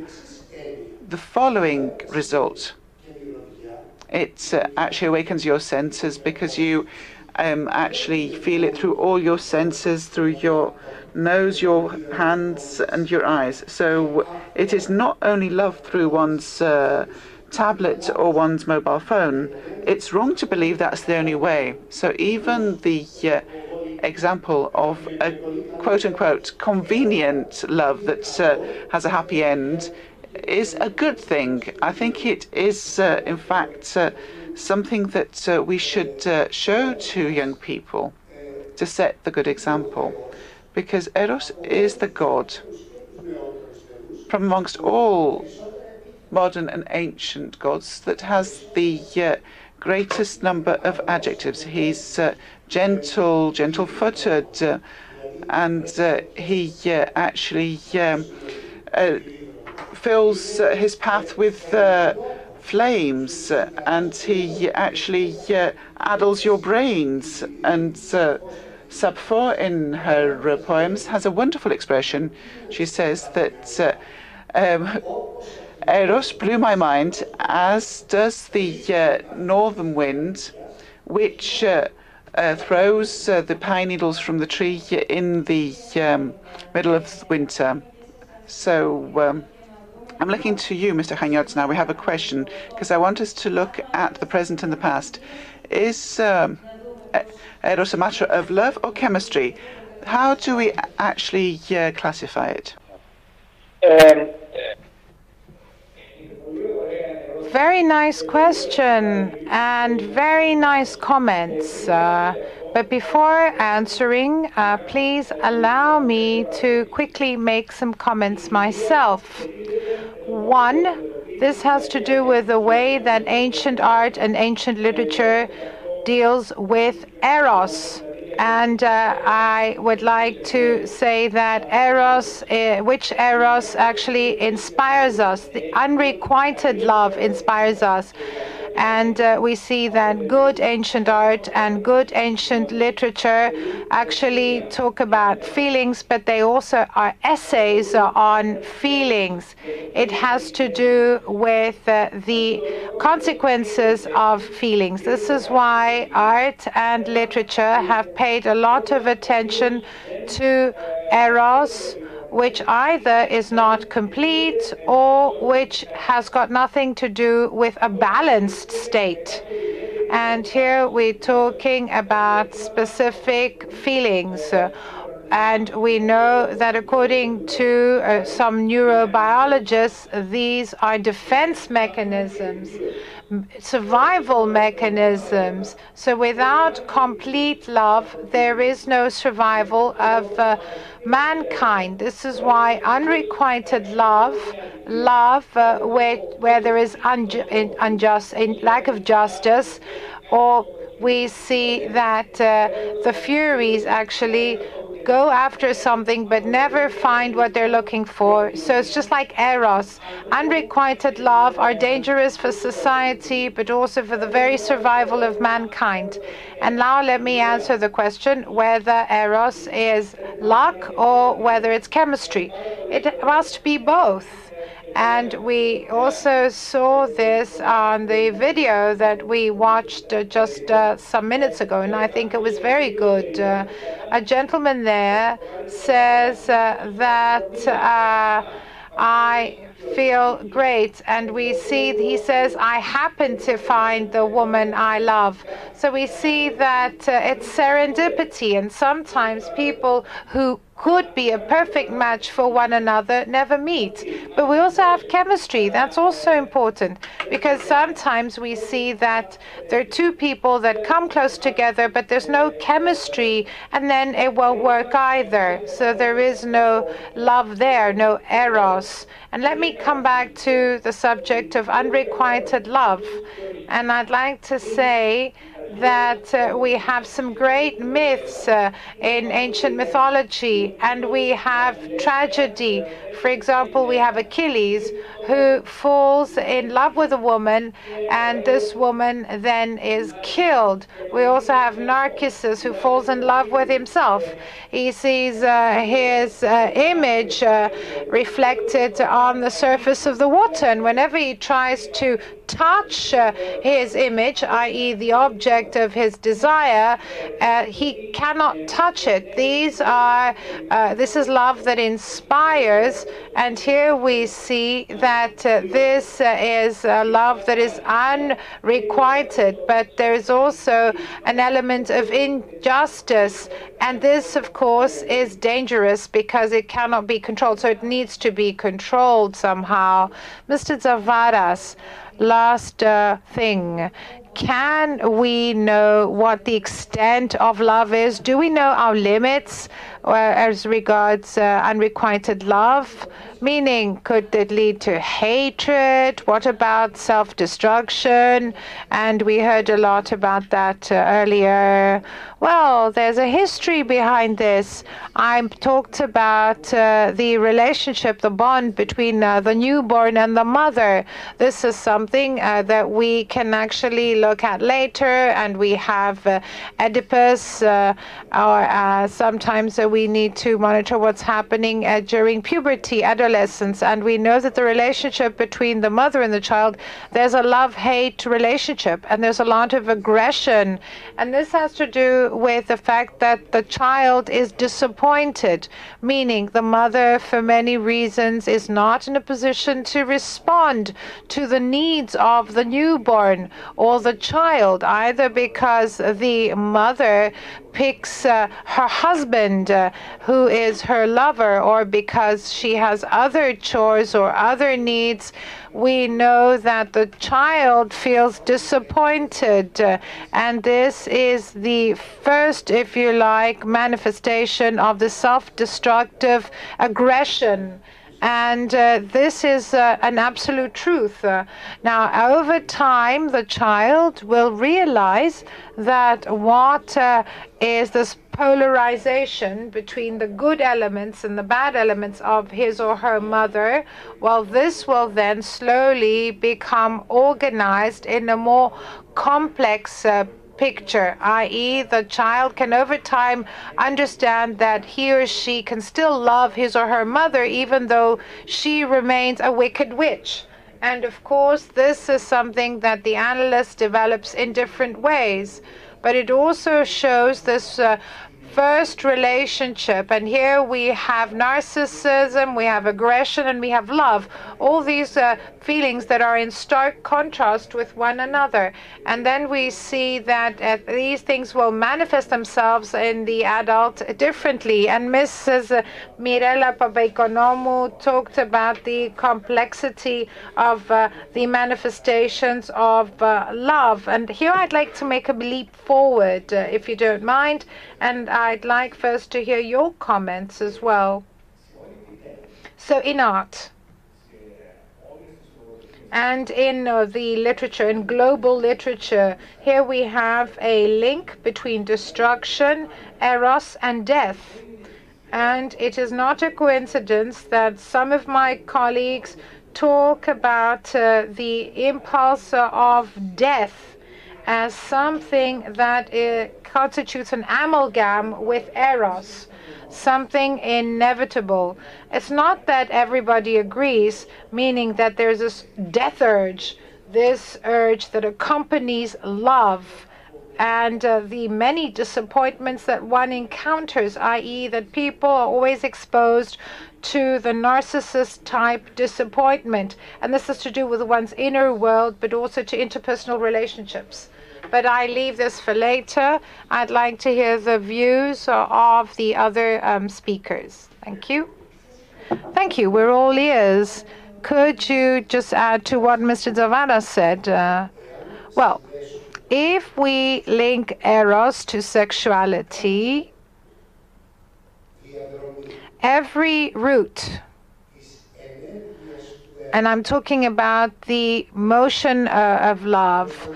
the following result. It uh, actually awakens your senses because you um, actually feel it through all your senses, through your nose, your hands, and your eyes. So it is not only love through one's tablet or one's mobile phone. It's wrong to believe that's the only way. So even the uh, example of a quote unquote convenient love that uh, has a happy end is a good thing. I think it is, uh, in fact, uh, something that uh, we should uh, show to young people to set the good example. Because Eros is the god from amongst all modern and ancient gods that has the uh, greatest number of adjectives. He's uh, gentle, gentle footed, uh, and he actually um, fills his path with flames, uh, and he actually uh, addles your brains. And uh, Sappho, in her uh, poems, has a wonderful expression. She says that uh, um, Eros blew my mind, as does the uh, northern wind, which throws the pine needles from the tree in the um, middle of winter. So. Um, I'm looking to you, Mr. Chaniotis, now. We have a question because I want us to look at the present and the past. Is um, Eros a matter of love or chemistry? How do we actually uh, classify it? Um, very nice question and very nice comments. Uh, but before answering, uh, please allow me to quickly make some comments myself. One, this has to do with the way that ancient art and ancient literature deals with eros. And uh, I would like to say that Eros, uh, which Eros actually inspires us, the unrequited love inspires us. And uh, we see that good ancient art and good ancient literature actually talk about feelings, but they also are essays on feelings. It has to do with uh, the consequences of feelings. This is why art and literature have paid a lot of attention to eros which either is not complete or which has got nothing to do with a balanced state. And here we're talking about specific feelings. And we know that according to uh, some neurobiologists, these are defense mechanisms, survival mechanisms. So without complete love, there is no survival of uh, mankind. This is why unrequited love, love uh, where, where there is unju- unjust, lack of justice, or we see that uh, the Furies actually go after something but never find what they're looking for. So it's just like eros. Unrequited love are dangerous for society but also for the very survival of mankind. And now let me answer the question whether eros is luck or whether it's chemistry. It must be both. And we also saw this on the video that we watched uh, just uh, some minutes ago, and I think it was very good. Uh, a gentleman there says uh, that uh, I feel great. And we see, he says, I happen to find the woman I love. So we see that uh, it's serendipity. And sometimes people who could be a perfect match for one another never meet. But we also have chemistry. That's also important because sometimes we see that there are two people that come close together, but there's no chemistry, and then it won't work either. So there is no love there, no eros. And let me come back to the subject of unrequited love. And I'd like to say that uh, we have some great myths uh, in ancient mythology and we have tragedy. For example, we have Achilles who falls in love with a woman and this woman then is killed. We also have Narcissus who falls in love with himself. He sees uh, his uh, image uh, reflected on the surface of the water and whenever he tries to touch uh, his image, i.e., the object of his desire, uh, he cannot touch it. These are uh, this is love that inspires, and here we see that this is love that is unrequited, but there is also an element of injustice, and this, of course, is dangerous because it cannot be controlled. So it needs to be controlled somehow. Mr. Tzavaras last uh, thing. Can we know what the extent of love is? Do we know our limits uh, as regards uh, unrequited love? Meaning, could it lead to hatred? What about self destruction? And we heard a lot about that uh, earlier. Well, there's a history behind this. I talked about uh, the relationship, the bond between uh, the newborn and the mother. This is something uh, that we can actually look at later, and we have uh, Oedipus, uh, or sometimes we need to monitor what's happening during puberty, adolescence, and we know that the relationship between the mother and the child, there's a love hate relationship, and there's a lot of aggression, and this has to do with the fact that the child is disappointed, meaning the mother, for many reasons, is not in a position to respond to the needs of the newborn or the child, either because the mother picks uh, her husband, uh, who is her lover, or because she has other chores or other needs we know that the child feels disappointed. Uh, and this is the first, if you like, manifestation of the self destructive aggression. And uh, this is uh, an absolute truth. Uh, now, over time, the child will realize that what uh, is this polarization between the good elements and the bad elements of his or her mother, well, this will then slowly become organized in a more complex uh, picture, i.e., the child can over time understand that he or she can still love his or her mother even though she remains a wicked witch. And of course, this is something that the analyst develops in different ways. But it also shows this uh, first relationship. And here we have narcissism, we have aggression, and we have love. All these uh, feelings that are in stark contrast with one another. And then we see that uh, these things will manifest themselves in the adult differently. And Mrs. Mirella Papaoikonomou talked about the complexity of uh, the manifestations of uh, love. And here I'd like to make a leap forward, uh, if you don't mind. And I'd like first to hear your comments as well. So, in art, and in uh, the literature, in global literature, here we have a link between destruction, eros, and death. And it is not a coincidence that some of my colleagues talk about uh, the impulse of death as something that uh, constitutes an amalgam with eros, something inevitable. It's not that everybody agrees, meaning that there's this death urge, this urge that accompanies love and uh, the many disappointments that one encounters, i.e., that people are always exposed to the narcissist type disappointment. And this has to do with one's inner world, but also to interpersonal relationships but I leave this for later. I'd like to hear the views of the other um, speakers. Thank you. Thank you. We're all ears. Could you just add to what Mr. Tzavaras said? Uh, well, if we link eros to sexuality, every root, and I'm talking about the motion uh, of love,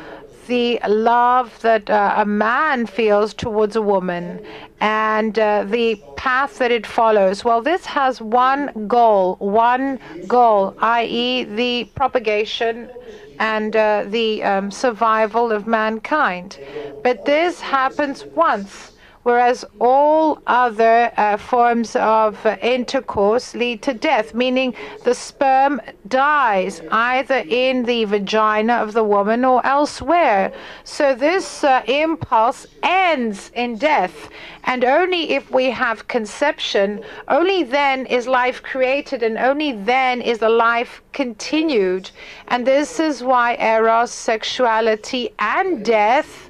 the love that uh, a man feels towards a woman and uh, the path that it follows. Well, this has one goal, one goal, i.e., the propagation and uh, the um, survival of mankind. But this happens once whereas all other uh, forms of uh, intercourse lead to death, meaning the sperm dies either in the vagina of the woman or elsewhere. So this uh, impulse ends in death. And only if we have conception, only then is life created, and only then is the life continued. And this is why eros, sexuality, and death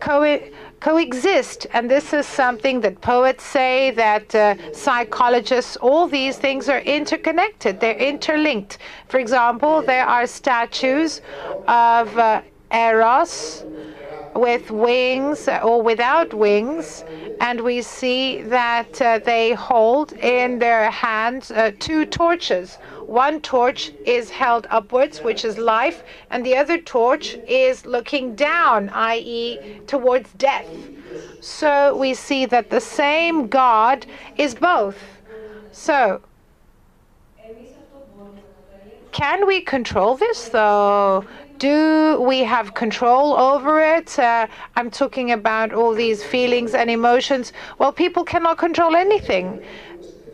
co- coexist. And this is something that poets say, that uh, psychologists, all these things are interconnected, they're interlinked. For example, there are statues of uh, Eros with wings or without wings, and we see that uh, they hold in their hands uh, two torches. One torch is held upwards, which is life, and the other torch is looking down, i.e., towards death. So we see that the same God is both. So, can we control this though? Do we have control over it? Uh, I'm talking about all these feelings and emotions. Well, people cannot control anything.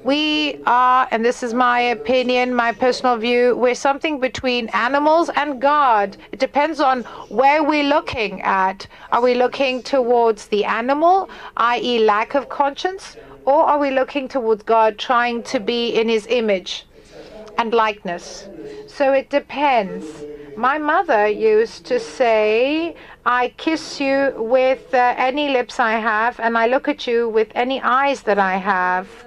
We are, and this is my opinion, my personal view, we're something between animals and God. It depends on where we're looking at. Are we looking towards the animal, i.e., lack of conscience, or are we looking towards God, trying to be in his image and likeness? So it depends. My mother used to say, I kiss you with uh, any lips I have, and I look at you with any eyes that I have.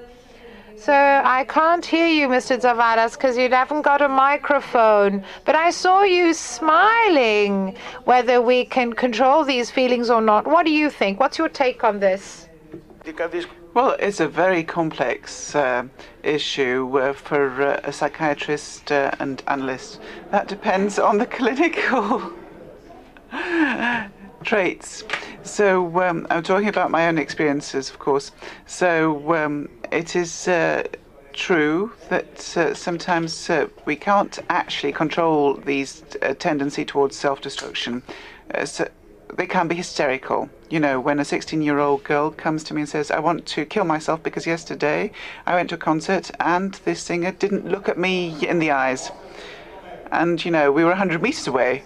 So I can't hear you, Mr. Tzavaras, because you haven't got a microphone. But I saw you smiling. Whether we can control these feelings or not, what do you think? What's your take on this? Well, it's a very complex uh, issue uh, for uh, a psychiatrist uh, and analyst. That depends on the (laughs) clinical traits. So um, I'm talking about my own experiences, of course. So um, it is uh, true that uh, sometimes uh, we can't actually control these uh, tendency towards self-destruction. Uh, so they can be hysterical. You know, when a 16-year-old girl comes to me and says, "I want to kill myself because yesterday I went to a concert and this singer didn't look at me in the eyes." And you know, we were 100 meters away.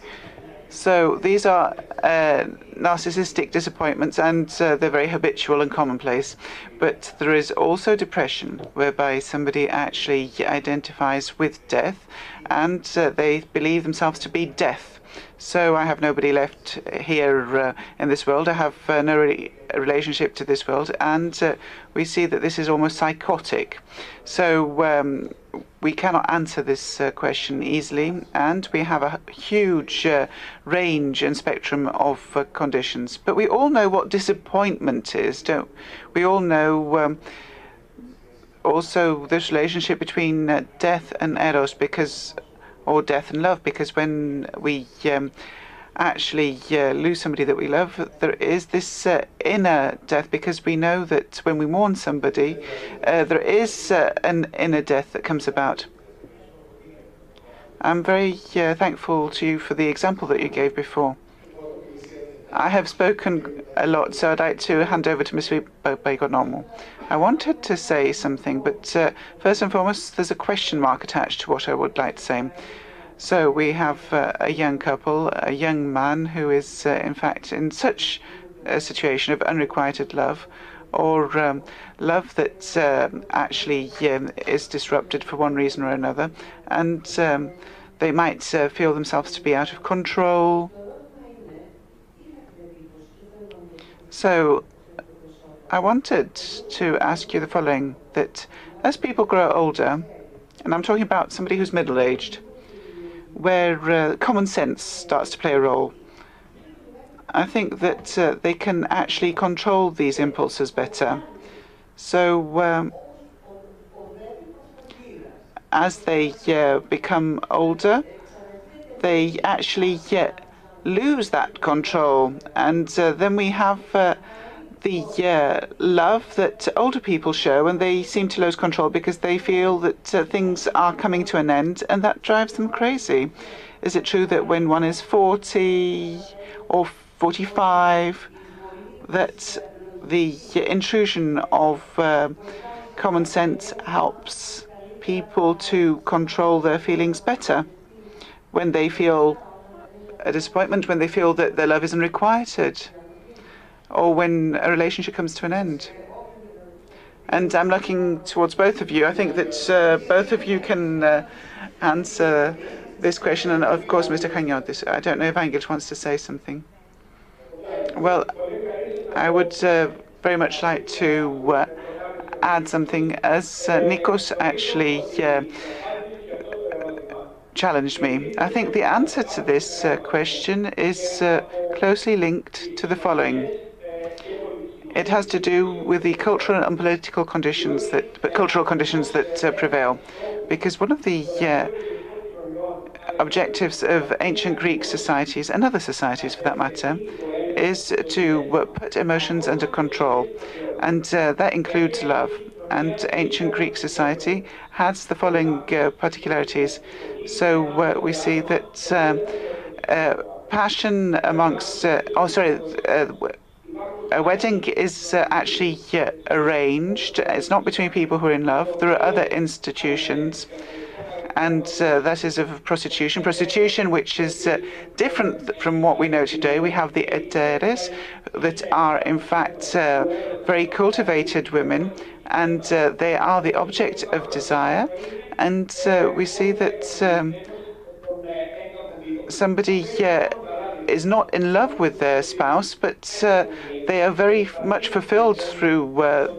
So these are uh, narcissistic disappointments, and uh, they're very habitual and commonplace. But there is also depression, whereby somebody actually identifies with death, and uh, they believe themselves to be death. So I have nobody left here uh, in this world. I have uh, no re- relationship to this world, and uh, we see that this is almost psychotic. So um, we cannot answer this uh, question easily, and we have a huge uh, range and spectrum of uh, conditions. But we all know what disappointment is, don't we? All know. Um, also, this relationship between death and eros, because or death and love, because when we um, actually uh, lose somebody that we love, there is this uh, inner death because we know that when we mourn somebody, uh, there is uh, an inner death that comes about. I'm very uh, thankful to you for the example that you gave before. I have spoken a lot, so I'd like to hand over to Ms. Normal. I wanted to say something, but uh, first and foremost, there's a question mark attached to what I would like to say. So we have uh, a young couple, a young man who is, uh, in fact, in such a situation of unrequited love, or um, love that um, actually um, is disrupted for one reason or another, and um, they might uh, feel themselves to be out of control. So I wanted to ask you the following that as people grow older, and I'm talking about somebody who's middle aged, where uh, common sense starts to play a role, I think that uh, they can actually control these impulses better. So, um, as they uh, become older, they actually lose that control. And uh, then we have uh, the uh, love that older people show, and they seem to lose control because they feel that uh, things are coming to an end, and that drives them crazy. Is it true that when one is 40 or 45, that the intrusion of uh, common sense helps people to control their feelings better when they feel a disappointment, when they feel that their love isn't requited, or when a relationship comes to an end. And I'm looking towards both of you. I think that uh, both of you can uh, answer this question. And of course, Mr. Chaniotis, I don't know if Angel wants to say something. Well, I would uh, very much like to uh, add something, as uh, Nikos actually uh, challenged me. I think the answer to this question is closely linked to the following. It has to do with the cultural and political conditions that, but cultural conditions that uh, prevail, because one of the uh, objectives of ancient Greek societies and other societies, for that matter, is to put emotions under control, and uh, that includes love. And ancient Greek society has the following uh, particularities. So uh, we see that um, uh, passion amongst, uh, oh, sorry, uh, a wedding is actually arranged. It's not between people who are in love. There are other institutions and uh, that is of prostitution. Prostitution, which is uh, different from what we know today. We have the heteres that are, in fact, uh, very cultivated women, and uh, they are the object of desire. And uh, we see that um, somebody uh, is not in love with their spouse, but they are very much fulfilled through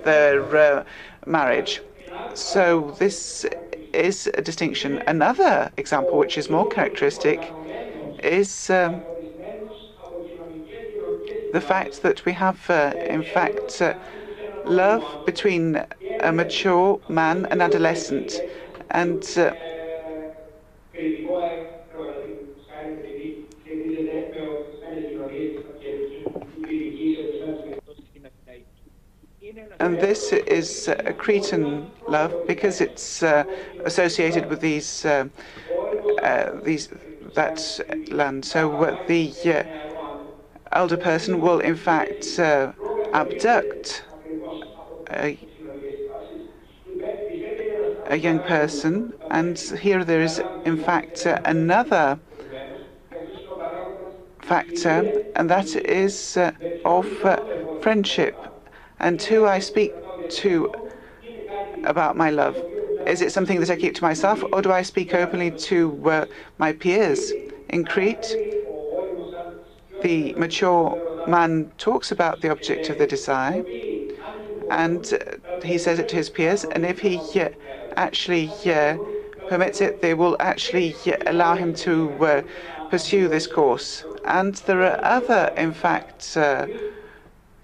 their marriage. So this is a distinction. Another example, which is more characteristic, is um, the fact that we have, uh, in fact, uh, love between a mature man and adolescent. And and this is a Cretan love because it's uh, associated with these uh, uh, these that land. So uh, the uh, elder person will in fact uh, abduct a, a young person, and here there is in fact another factor, and that is of friendship and who I speak to about my love. Is it something that I keep to myself, or do I speak openly to uh, my peers? In Crete, the mature man talks about the object of the desire, and uh, he says it to his peers, and if he uh, actually uh, permits it, they will actually uh, allow him to uh, pursue this course. And there are other, in fact,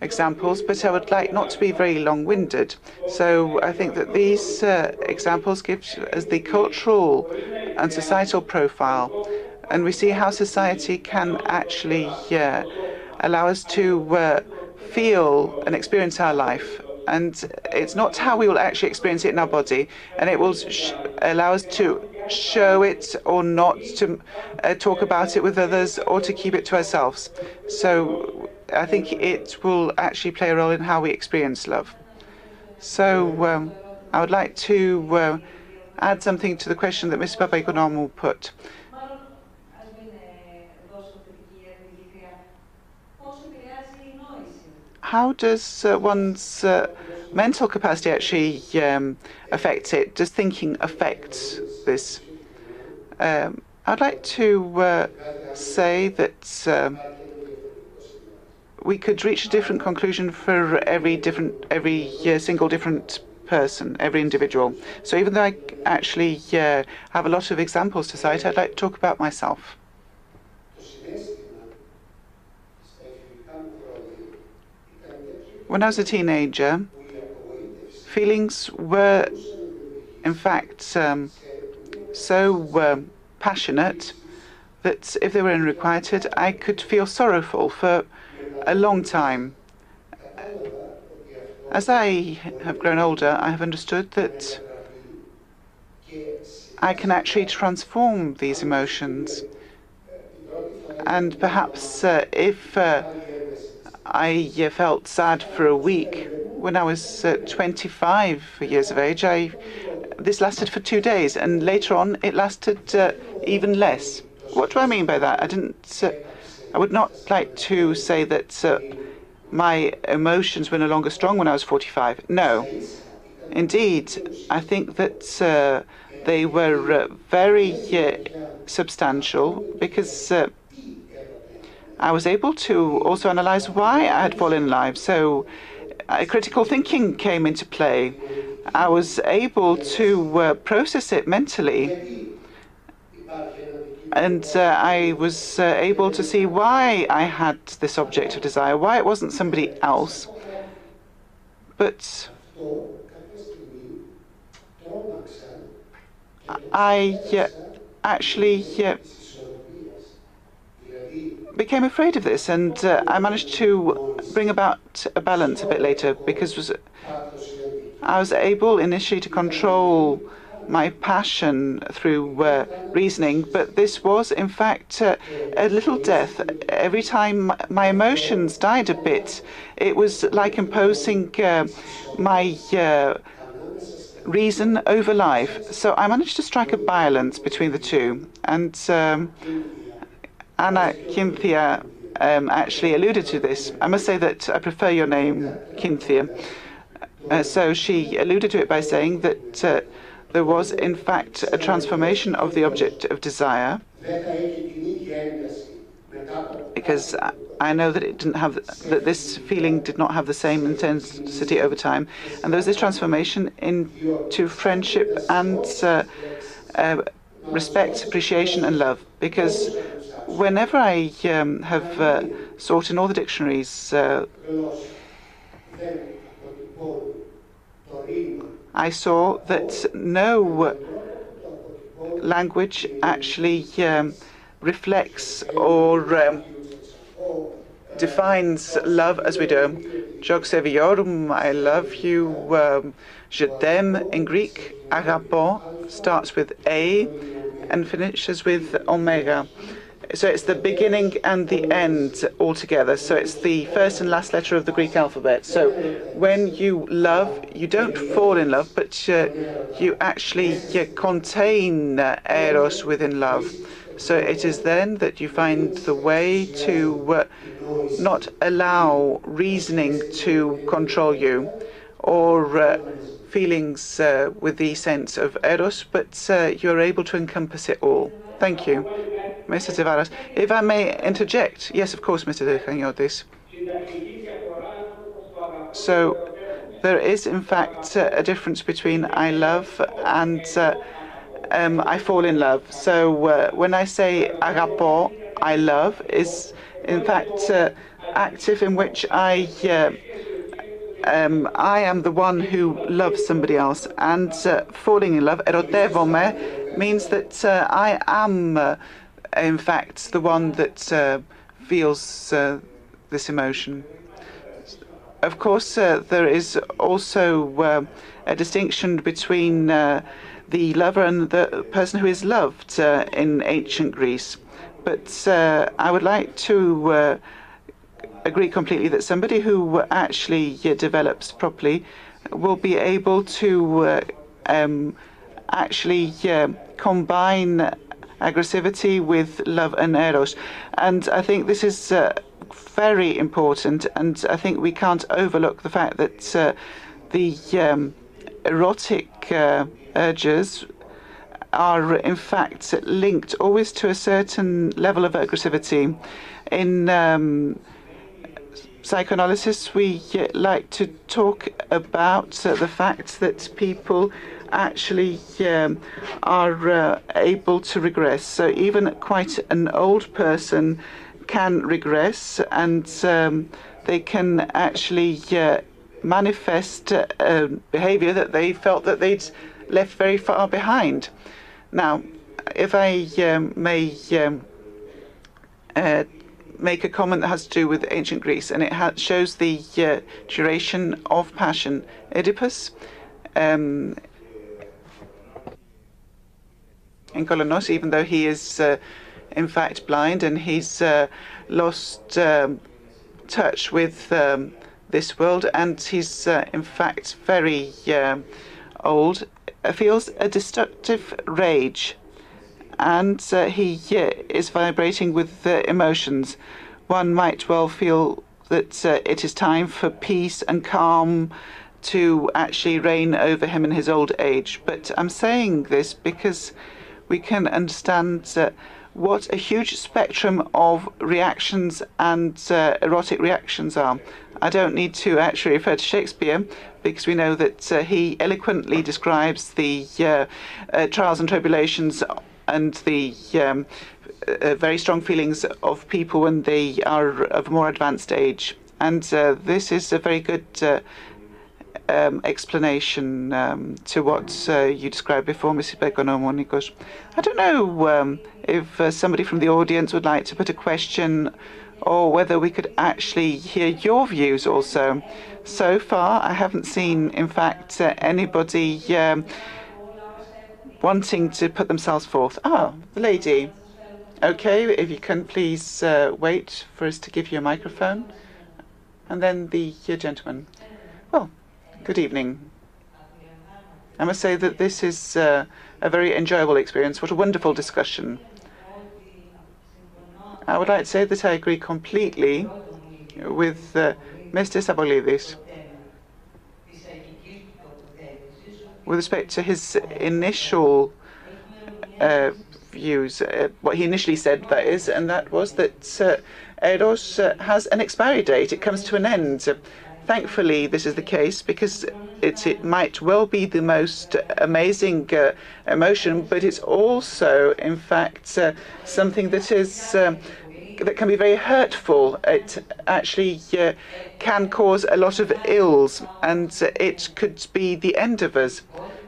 examples, but I would like not to be very long-winded. So I think that these uh, examples give us the cultural and societal profile, and we see how society can actually uh, allow us to uh, feel and experience our life. And it's not how we will actually experience it in our body, and it will allow us to show it or not, to uh, talk about it with others, or to keep it to ourselves. So I think it will actually play a role in how we experience love. So um, I would like to uh, add something to the question that Mr. Papaoikonomou put. How does uh, one's uh, mental capacity actually um, affect it? Does thinking affect this? Um, I'd like to uh, say that um, we could reach a different conclusion for every different, every uh, single different person, every individual. So even though I actually uh, have a lot of examples to cite, I'd like to talk about myself. When I was a teenager, feelings were, in fact, um, so uh, passionate that if they were unrequited, I could feel sorrowful for a long time. As I have grown older, I have understood that I can actually transform these emotions. And perhaps uh, if uh, I uh, felt sad for a week when I was uh, 25 years of age, I this lasted for two days, and later on it lasted uh, even less. What do I mean by that? I didn't. Uh, I would not like to say that uh, my emotions were no longer strong when I was 45. No, indeed, I think that uh, they were uh, very uh, substantial because I was able to also analyze why I had fallen in love. So critical thinking came into play. I was able to uh, process it mentally. And uh, I was uh, able to see why I had this object of desire, why it wasn't somebody else. But I uh, actually uh, became afraid of this, and uh, I managed to bring about a balance a bit later because was, I was able initially to control my passion through uh, reasoning, but this was in fact uh, a little death. Every time my emotions died a bit, it was like imposing uh, my uh, reason over life. So I managed to strike a balance between the two, and um, Anna Kynthia um, actually alluded to this. I must say that I prefer your name, Kynthia. Uh, so she alluded to it by saying that uh, there was, in fact, a transformation of the object of desire. Because I know that it didn't have that this feeling did not have the same intensity over time, and there was this transformation into friendship and uh, uh, respect, appreciation, and love. Because whenever I um, have uh, sought in all the dictionaries uh, I saw that no language actually um, reflects or um, defines love as we do. Jog I love you. Um, je t'aime in Greek. Agapo starts with A and finishes with omega. So it's the beginning and the end altogether. So it's the first and last letter of the Greek alphabet. So when you love, you don't fall in love, but uh, you actually uh, contain uh, eros within love. So it is then that you find the way to uh, not allow reasoning to control you or uh, feelings uh, with the sense of eros, but you're able to encompass it all. Thank you. Mr. Tzavaras. If I may interject, yes, of course, Mr. Chaniotis. So there is, in fact, uh, a difference between I love and uh, um, I fall in love. So uh, when I say agapo, I love, is in fact uh, active in which I. Uh, um, I am the one who loves somebody else, and uh, falling in love, erotevome, means that I am in fact, the one that uh, feels uh, this emotion. Of course, uh, there is also uh, a distinction between uh, the lover and the person who is loved uh, in ancient Greece. But I would like to agree completely that somebody who actually develops properly will be able to um, actually combine aggressivity with love and eros. And I think this is uh, very important, and I think we can't overlook the fact that uh, the um, erotic uh, urges are in fact linked always to a certain level of aggressivity. In um, psychoanalysis, we like to talk about uh, the fact that people actually um, are uh, able to regress. So even quite an old person can regress, and um, they can actually uh, manifest uh, behavior that they felt that they'd left very far behind. Now, if I um, may um, uh, make a comment that has to do with ancient Greece, and it shows the uh, duration of passion. Oedipus um, in Kolonos, even though he is uh, in fact blind and he's uh, lost um, touch with um, this world, and he's uh, in fact very um, old, feels a destructive rage and he is vibrating with emotions. One might well feel that uh, it is time for peace and calm to actually reign over him in his old age. But I'm saying this because we can understand uh, what a huge spectrum of reactions and uh, erotic reactions are. I don't need to actually refer to Shakespeare because we know that he eloquently describes the trials and tribulations and the um, uh, very strong feelings of people when they are of more advanced age. And uh, this is a very good uh, um, explanation um, to what uh, you described before, Mrs. Papaoikonomou. I don't know um, if uh, somebody from the audience would like to put a question or whether we could actually hear your views also. So far, I haven't seen, in fact, uh, anybody um, wanting to put themselves forth. Ah, the lady. Okay, if you can please uh, wait for us to give you a microphone. And then the uh, gentleman. Good evening. I must say that this is uh, a very enjoyable experience. What a wonderful discussion. I would like to say that I agree completely with uh, Mr. Stampolidis. with respect to his initial uh, views, uh, what he initially said, that is, and that was that uh, Eros uh, has an expiry date. It comes to an end. Thankfully, this is the case because it, might well be the most amazing uh, emotion, but it's also, in fact, uh, something that is um, that can be very hurtful. It actually uh, can cause a lot of ills, and it could be the end of us.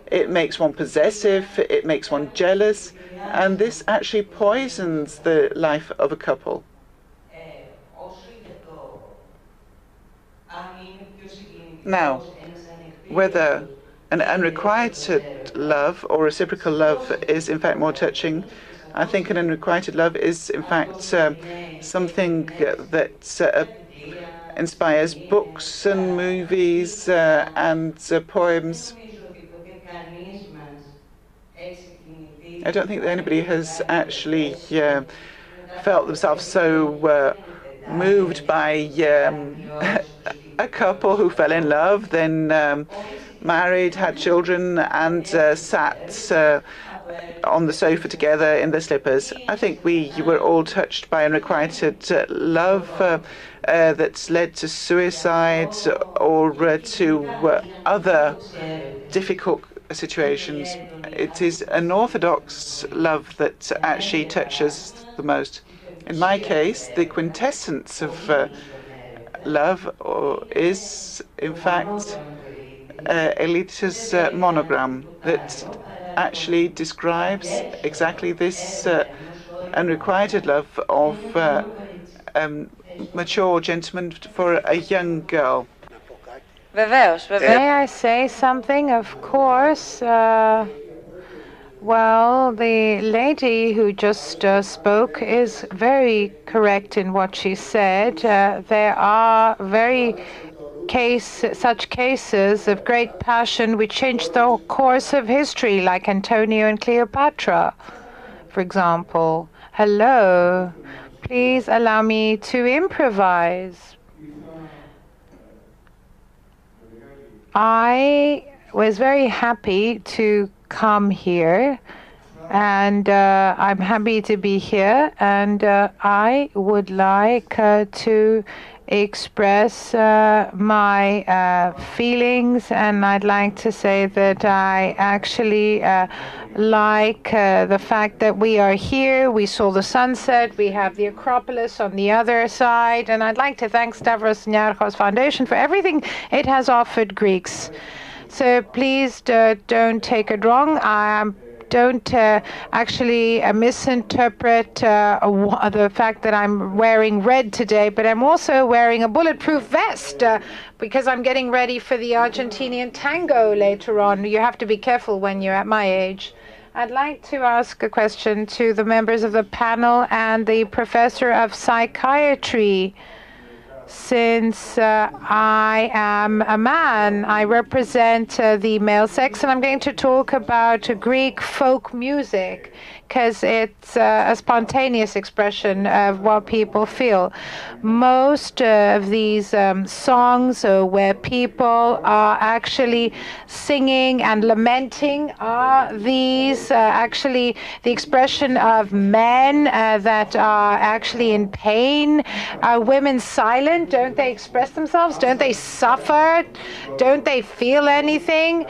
It makes one possessive, it makes one jealous, and this actually poisons the life of a couple. Now, whether an unrequited love or reciprocal love is in fact more touching, I think an unrequited love is, in fact, uh, something that uh, inspires books and movies uh, and uh, poems. I don't think that anybody has actually uh, felt themselves so moved by um, (laughs) a couple who fell in love, then um, married, had children, and sat on the sofa together in their slippers. I think we were all touched by unrequited uh, love uh, uh, that's led to suicide or uh, to uh, other difficult situations. It is an orthodox love that actually touches the most. In my case, the quintessence of uh, love is, in fact, uh, Elytis's monogram that actually describes exactly this uh, unrequited love of uh, um, mature gentleman for a young girl. Vevaios, May I say something? Of course. Uh, well, the lady who just uh, spoke is very correct in what she said. Uh, there are very case, such cases of great passion which changed the course of history, like Antonio and Cleopatra, for example. Hello, please allow me to improvise. I was very happy to come here and uh, I'm happy to be here. And uh, I would like uh, to express uh, my uh, feelings, and I'd like to say that I actually uh, like the fact that we are here. We saw the sunset. We have the Acropolis on the other side, and I'd like to thank Stavros Niarchos Foundation for everything it has offered Greeks. So please don't take it wrong. I am don't uh, actually uh, misinterpret uh, the fact that I'm wearing red today, but I'm also wearing a bulletproof vest because I'm getting ready for the Argentinian tango later on. You have to be careful when you're at my age. I'd like to ask a question to the members of the panel and the professor of psychiatry. Since uh, I am a man, I represent uh, the male sex, and I'm going to talk about Greek folk music because it's a spontaneous expression of what people feel. Most of these um, songs uh, where people are actually singing and lamenting are these uh, actually the expression of men uh, that are actually in pain? Women silent? Don't they express themselves? Don't they suffer? Don't they feel anything?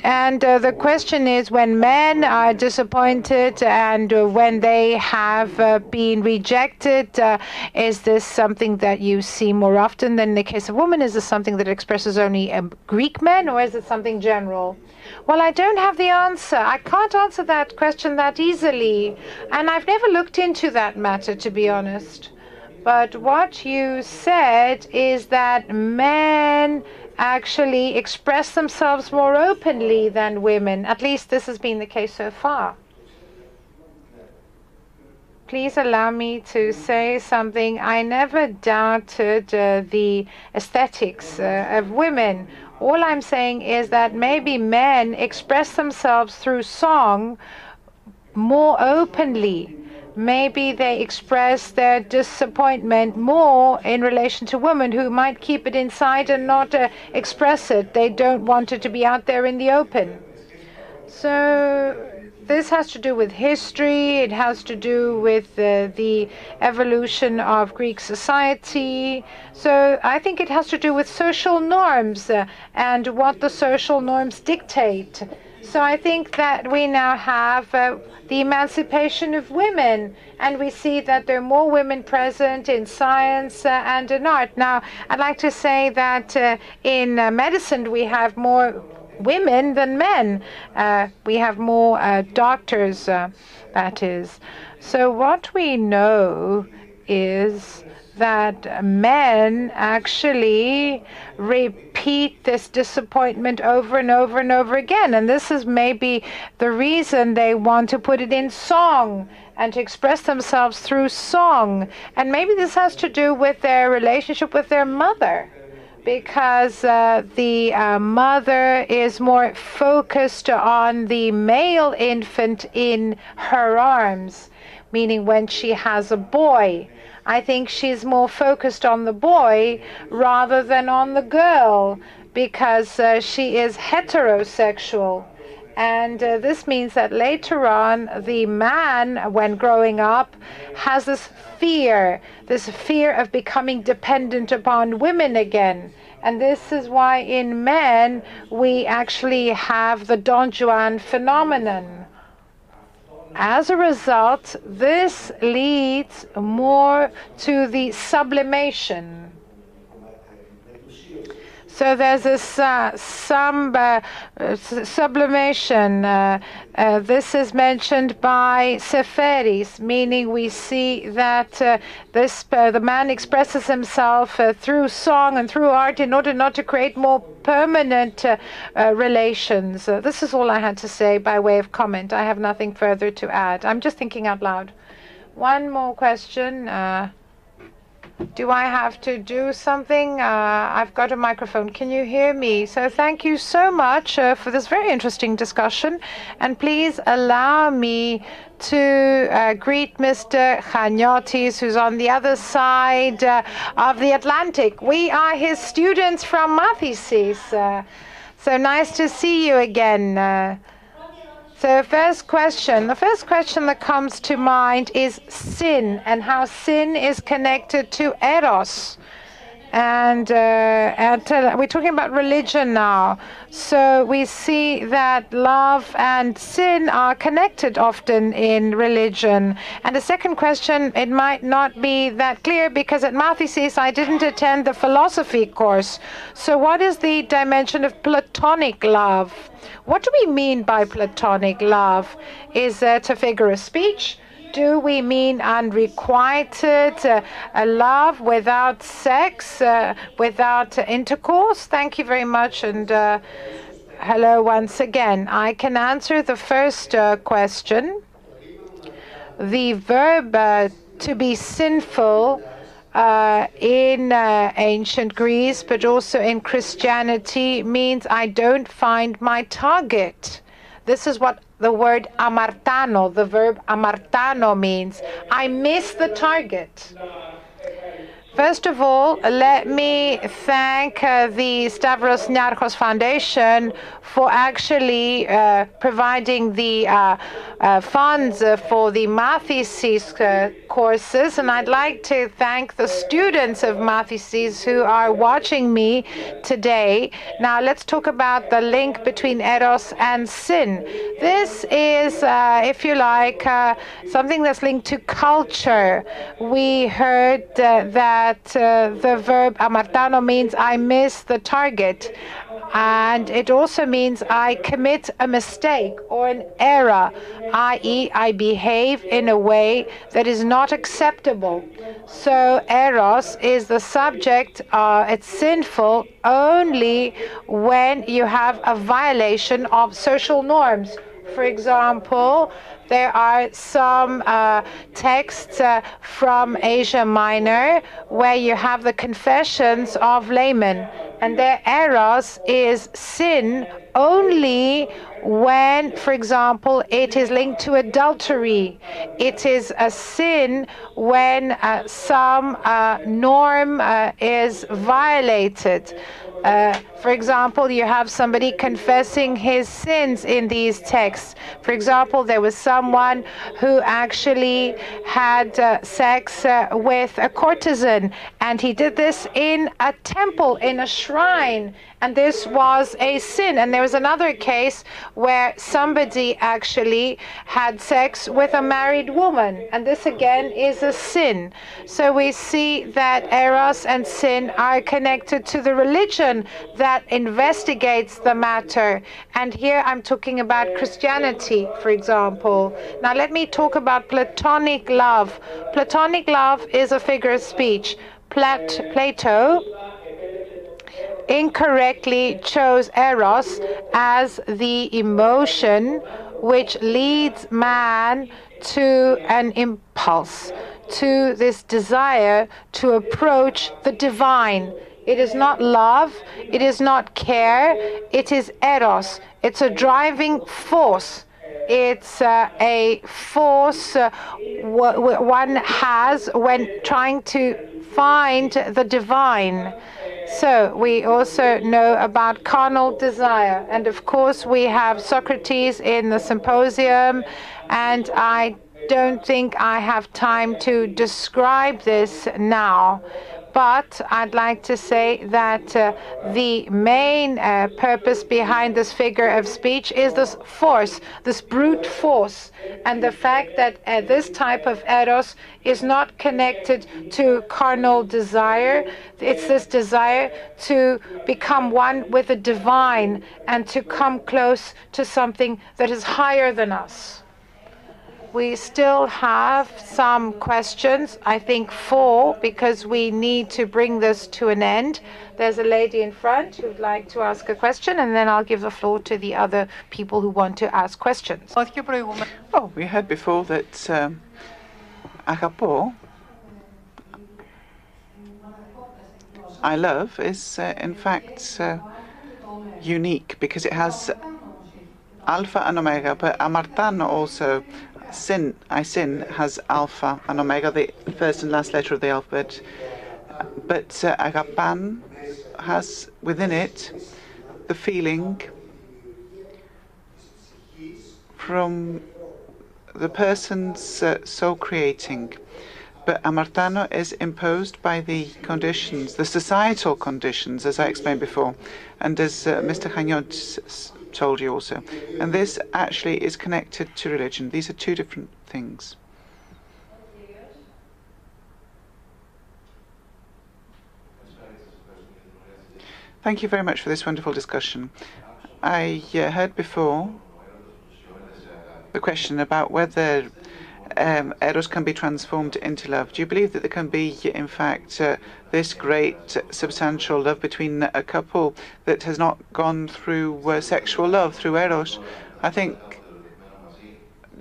And uh, the question is when men are disappointed and uh, when they have uh, been rejected, uh, is this something that you see more often than in the case of women? Is this something that expresses only um, Greek men or is it something general? Well, I don't have the answer. I can't answer that question that easily. And I've never looked into that matter, to be honest. But what you said is that men actually express themselves more openly than women. At least this has been the case so far. Please allow me to say something. I never doubted uh, the aesthetics uh, of women. All I'm saying is that maybe men express themselves through song more openly maybe they express their disappointment more in relation to women who might keep it inside and not uh, express it. They don't want it to be out there in the open. So this has to do with history, it has to do with uh, the evolution of Greek society. So I think it has to do with social norms uh, and what the social norms dictate. So I think that we now have uh, the emancipation of women, and we see that there are more women present in science uh, and in art. Now, I'd like to say that uh, in uh, medicine we have more women than men. Uh, we have more uh, doctors, that is. So what we know is that men actually repeat this disappointment over and over and over again. And this is maybe the reason they want to put it in song and to express themselves through song. And maybe this has to do with their relationship with their mother. Because uh, the uh, mother is more focused on the male infant in her arms, meaning when she has a boy I think she's more focused on the boy rather than on the girl because uh, she is heterosexual. And uh, this means that later on, the man, when growing up, has this fear, this fear of becoming dependent upon women again. And this is why in men, we actually have the Don Juan phenomenon as a result, this leads more to the sublimation. So there's this some uh, sublimation. Uh, uh, this is mentioned by Seferis, meaning we see that uh, this uh, the man expresses himself through song and through art in order not to create more permanent relations. this is all I had to say by way of comment. I have nothing further to add. I'm just thinking out loud. One more question. Do I have to do something? Uh, I've got a microphone. Can you hear me? So thank you so much uh, for this very interesting discussion. And please allow me to uh, greet Mr. Chaniotis, who's on the other side uh, of the Atlantic. We are his students from Mathesis. Uh, so nice to see you again. So, first question. The first question that comes to mind is sin and how sin is connected to eros. And, uh, we're talking about religion now. So we see that love and sin are connected often in religion. And the second question, it might not be that clear because at Mathesis I didn't attend the philosophy course. So what is the dimension of platonic love? What do we mean by platonic love? Is that a figure of speech? Do we mean unrequited uh, love without sex, uh, without intercourse? Thank you very much. And uh, hello once again. I can answer the first uh, question. The verb uh, to be sinful. Uh, in uh, ancient Greece, but also in Christianity, means I don't find my target. This is what the word amartano, the verb amartano means. I miss the target. First of all, let me thank uh, the Stavros Niarchos Foundation for actually uh, providing the uh, uh funds uh, for the Mathesis uh, courses. And I'd like to thank the students of Mathesis who are watching me today. Now, let's talk about the link between Eros and sin. This is, if you like, something that's linked to culture. We heard that that uh, the verb amartano means I miss the target. And it also means I commit a mistake or an error, i.e., I behave in a way that is not acceptable. So, eros is the subject, uh, it's sinful only when you have a violation of social norms. For example, there are some uh, texts uh, from Asia Minor where you have the confessions of laymen, and their eros is sin only when, for example, it is linked to adultery. It is a sin when uh, some uh, norm uh, is violated. Uh, for example, you have somebody confessing his sins in these texts. For example, there was someone who actually had uh, sex uh, with a courtesan, and he did this in a temple, in a shrine, and this was a sin. And there was another case where somebody actually had sex with a married woman, and this again is a sin. So we see that eros and sin are connected to the religion that investigates the matter. And here I'm talking about Christianity, for example. Now let me talk about platonic love. Platonic love is a figure of speech. Plat- Plato incorrectly chose eros as the emotion which leads man to an impulse, to this desire to approach the divine. It is not love, it is not care, it is eros. It's a driving force. It's uh, a force uh, one has when trying to find the divine. So we also know about carnal desire. And of course, we have Socrates in the symposium, and I don't think I have time to describe this now. But I'd like to say that uh, the main uh, purpose behind this figure of speech is this force, this brute force, and the fact that uh, this type of eros is not connected to carnal desire. It's this desire to become one with the divine and to come close to something that is higher than us. We still have some questions, I think four, because we need to bring this to an end. There's a lady in front who'd like to ask a question, and then I'll give the floor to the other people who want to ask questions. Oh, we heard before that um, agapo, I love, is uh, in fact uh, unique because it has alpha and omega, but amartano also sin, I sin, has alpha and omega, the first and last letter of the alphabet. But uh, agapan has within it the feeling from the person's uh, soul creating But Amartano is imposed by the conditions, the societal conditions, as I explained before, and as uh, Mr. Hanyot told you also. And this actually is connected to religion. These are two different things. Thank you very much for this wonderful discussion. I uh, heard before the question about whether um, eros can be transformed into love. Do you believe that there can be, in fact, uh, this great substantial love between a couple that has not gone through uh, sexual love, through eros? I think,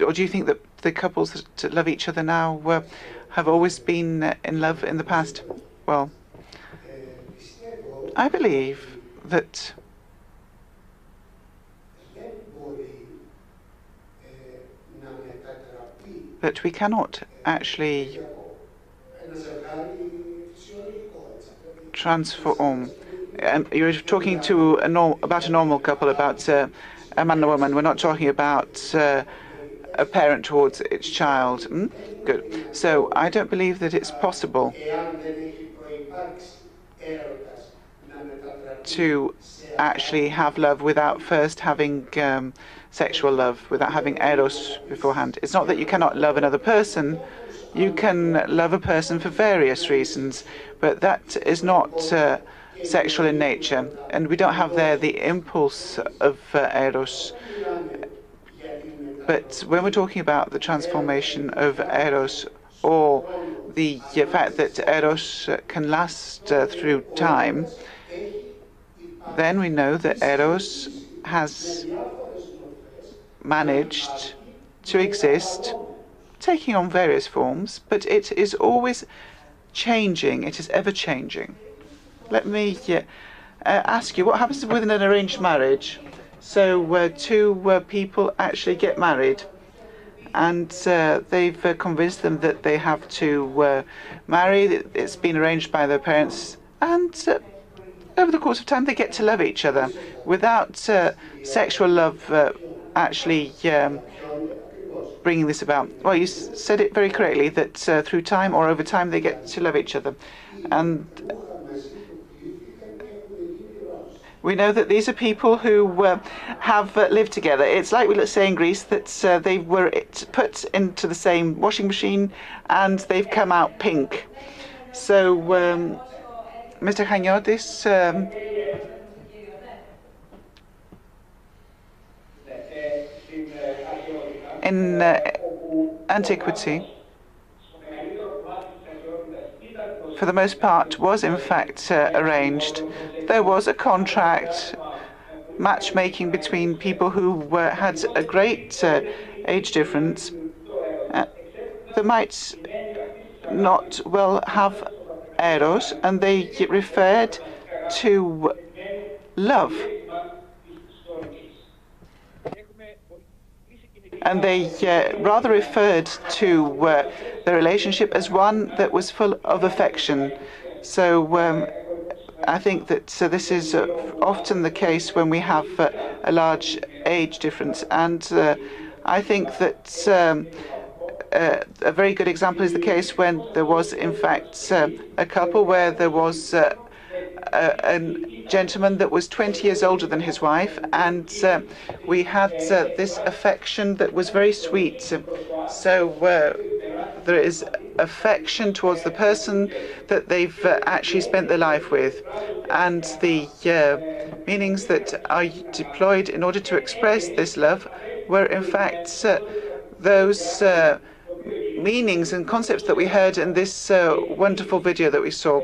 or do you think that the couples that love each other now uh, have always been in love in the past? Well, I believe that that we cannot actually transform. Um, you're talking to a norm, about a normal couple, about uh, a man and a woman. We're not talking about uh, a parent towards its child. Mm? Good. So I don't believe that it's possible to actually have love without first having um, sexual love, without having eros beforehand. It's not that you cannot love another person. You can love a person for various reasons, but that is not uh, sexual in nature. And we don't have there the impulse of uh, eros. But when we're talking about the transformation of eros or the fact that eros can last uh, through time, then we know that Eros has managed to exist, taking on various forms, but it is always changing. It is ever changing. Let me uh, ask you, what happens within an arranged marriage? So uh, two uh, people actually get married, and uh, they've uh, convinced them that they have to uh, marry. It's been arranged by their parents, and over the course of time, they get to love each other without uh, sexual love uh, actually um, bringing this about. Well, you said it very correctly that uh, through time or over time, they get to love each other. And we know that these are people who uh, have uh, lived together. It's like we say in Greece that uh, they were put into the same washing machine and they've come out pink. So. Um, Mr. Chaniotis, um, in uh, antiquity, for the most part, was in fact uh, arranged. There was a contract, matchmaking between people who uh, had a great uh, age difference. They might not well have eros, and they referred to love. And they uh, rather referred to uh, the relationship as one that was full of affection. So um, I think that so this is uh, often the case when we have uh, a large age difference. And uh, I think that um, uh, a very good example is the case when there was, in fact, a couple where there was uh, a, a, gentleman that was 20 years older than his wife, and uh, we had uh, this affection that was very sweet. So uh, there is affection towards the person that they've actually spent their life with, and the meanings that are deployed in order to express this love were, in fact, those meanings and concepts that we heard in this uh, wonderful video that we saw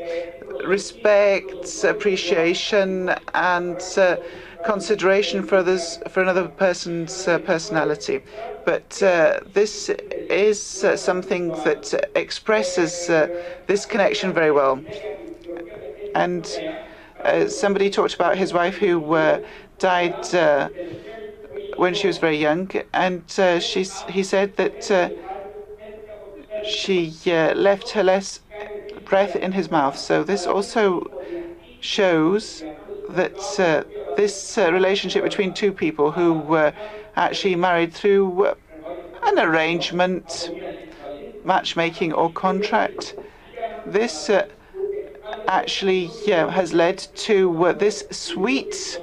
respect, appreciation, and uh, consideration for others, for another person's uh, personality. But uh, this is uh, something that expresses uh, this connection very well. And somebody talked about his wife who died when she was very young, and she he said that she uh, left her less breath in his mouth. So this also shows that uh, this uh, relationship between two people who were actually married through uh, an arrangement matchmaking or contract. This uh, actually yeah, has led to uh, this sweet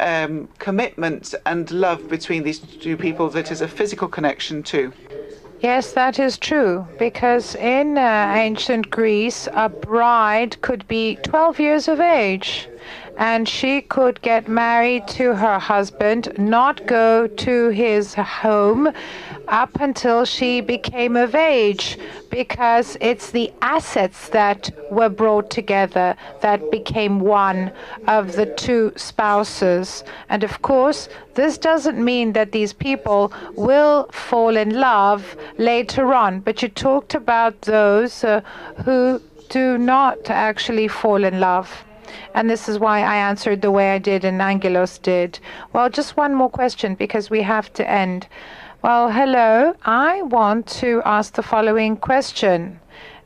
um, commitment and love between these two people that is a physical connection too. Yes, that is true. Because in uh, ancient Greece, a bride could be 12 years of age and she could get married to her husband, not go to his home up until she became of age, because it's the assets that were brought together that became one of the two spouses. And of course, this doesn't mean that these people will fall in love later on, but you talked about those uh, who do not actually fall in love. And this is why I answered the way I did and Angelos did. Well, just one more question because we have to end. Well, hello. I want to ask the following question.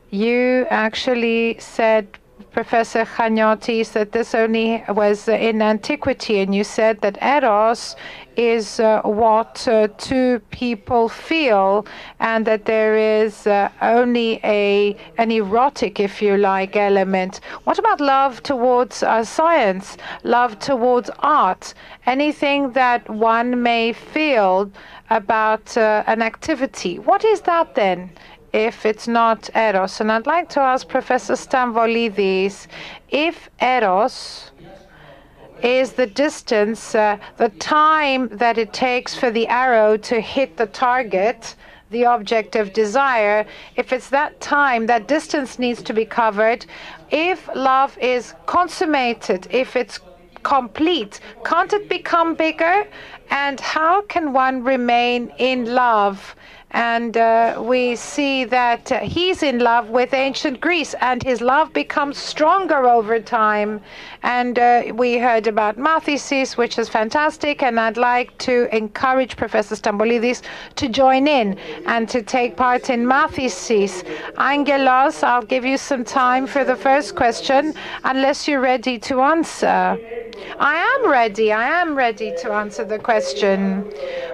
You actually said, Professor Chaniotis, that this only was in antiquity, and you said that eros is uh, what uh, two people feel, and that there is uh, only a an erotic, if you like, element. What about love towards uh, science, love towards art, anything that one may feel about uh, an activity? What is that then? If it's not eros, and I'd like to ask Professor Stampolidis if eros is the distance, uh, the time that it takes for the arrow to hit the target, the object of desire. If it's that time, that distance needs to be covered. If love is consummated, if it's complete, can't it become bigger? And how can one remain in love? And uh, we see that uh, he's in love with ancient Greece, and his love becomes stronger over time. And uh, we heard about Mathesis, which is fantastic. And I'd like to encourage Professor Stampolidis to join in and to take part in Mathesis. Angelos, I'll give you some time for the first question, unless you're ready to answer. I am ready. I am ready to answer the question.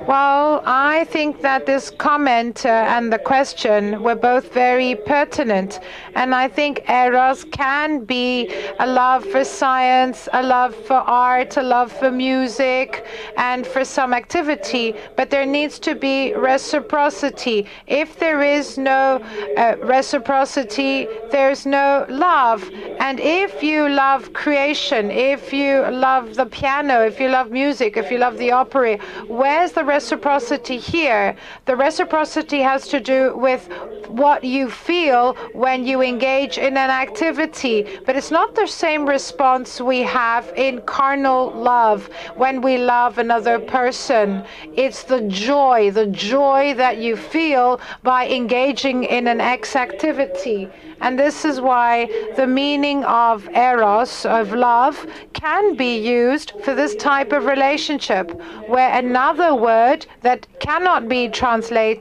Well, I think that this comment uh, and the question were both very pertinent. And I think Eros can be a love for science, a love for art, a love for music, and for some activity. But there needs to be reciprocity. If there is no uh, reciprocity, there's no love. And if you love creation, if you love the piano, if you love music, if you love the opera, where's the reciprocity here? The reciprocity has to do with what you feel when you engage in an activity, but it's not the same response we have in carnal love when we love another person. It's the joy, the joy that you feel by engaging in an X activity. And this is why the meaning of eros, of love, can be used for this type of relationship, where another word that cannot be translated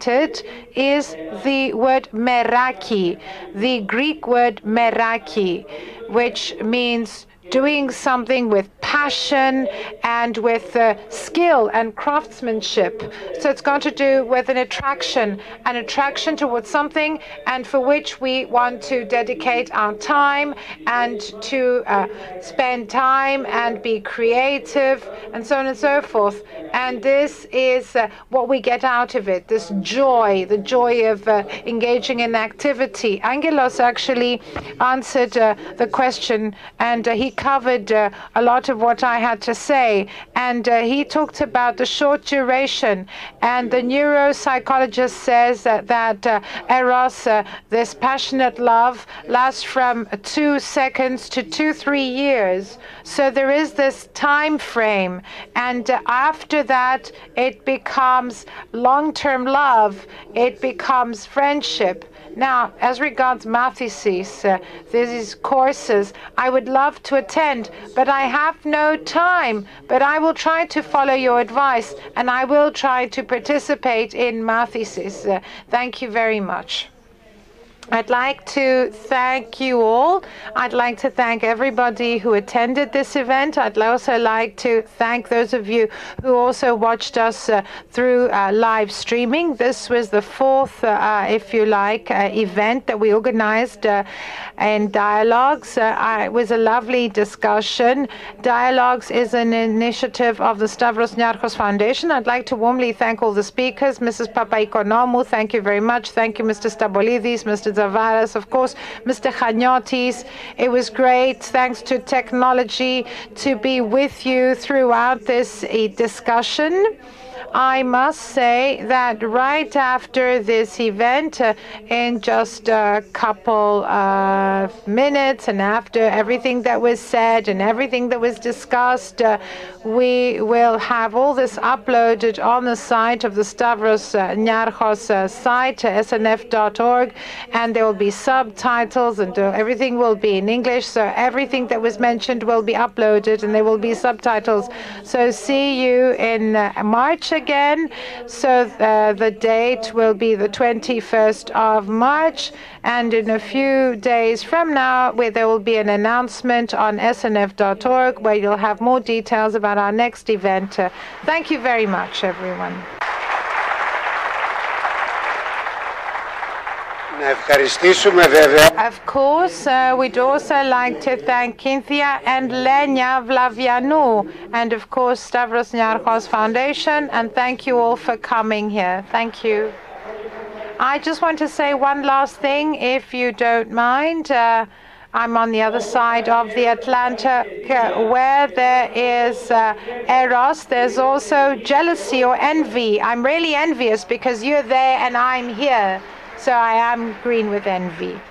is the word meraki, the Greek word meraki, which means doing something with passion and with uh, skill and craftsmanship. So it's got to do with an attraction, an attraction towards something, and for which we want to dedicate our time and to uh, spend time and be creative and so on and so forth. And this is uh, what we get out of it this joy, the joy of uh, engaging in activity. Angelos actually answered uh, the question and uh, he covered uh, a lot of what I had to say. And uh, he talked about the short duration. And the neuropsychologist says that, that uh, eros, uh, this passionate love, lasts from two seconds to two, three years. So there is this time frame. And uh, after that, it becomes long term love, it becomes friendship. Now, as regards Mathesis, uh, these courses, I would love to attend, but I have no time. But I will try to follow your advice and I will try to participate in Mathesis. Uh, thank you very much. I'd like to thank you all. I'd like to thank everybody who attended this event. I'd also like to thank those of you who also watched us uh, through uh, live streaming. This was the fourth, uh, if you like, uh, event that we organized uh, in Dialogues. Uh, it was a lovely discussion. Dialogues is an initiative of the Stavros Niarchos Foundation. I'd like to warmly thank all the speakers. Mrs. Papaoikonomou, thank you very much. Thank you, Mr. Stampolidis, Mr. Tzavaras, of course, Mr. Chaniotis. It was great, thanks to technology, to be with you throughout this eh, discussion. I must say that right after this event, uh, in just a couple of minutes, and after everything that was said and everything that was discussed, uh, we will have all this uploaded on the site of the Stavros uh, Niarchos uh, site, snf.org, and there will be subtitles and uh, everything will be in English. So everything that was mentioned will be uploaded and there will be subtitles. So see you in uh, March again. So uh, the date will be the 21st of March. And in a few days from now, where there will be an announcement on snf.org where you'll have more details about our next event. Uh, thank you very much, everyone. Να ευχαριστήσουμε βέβαια Of course, uh, we'd also like to thank Cynthia and Lenya Vlavianou, and of course Stavros Niarchos Foundation, and thank you all for coming here. Thank you. I just want to say one last thing, if you don't mind. Uh, I'm on the other side of the Atlantic uh, where there is uh, Eros. There's also jealousy or envy. I'm really envious because you're there and I'm here. So I am green with envy.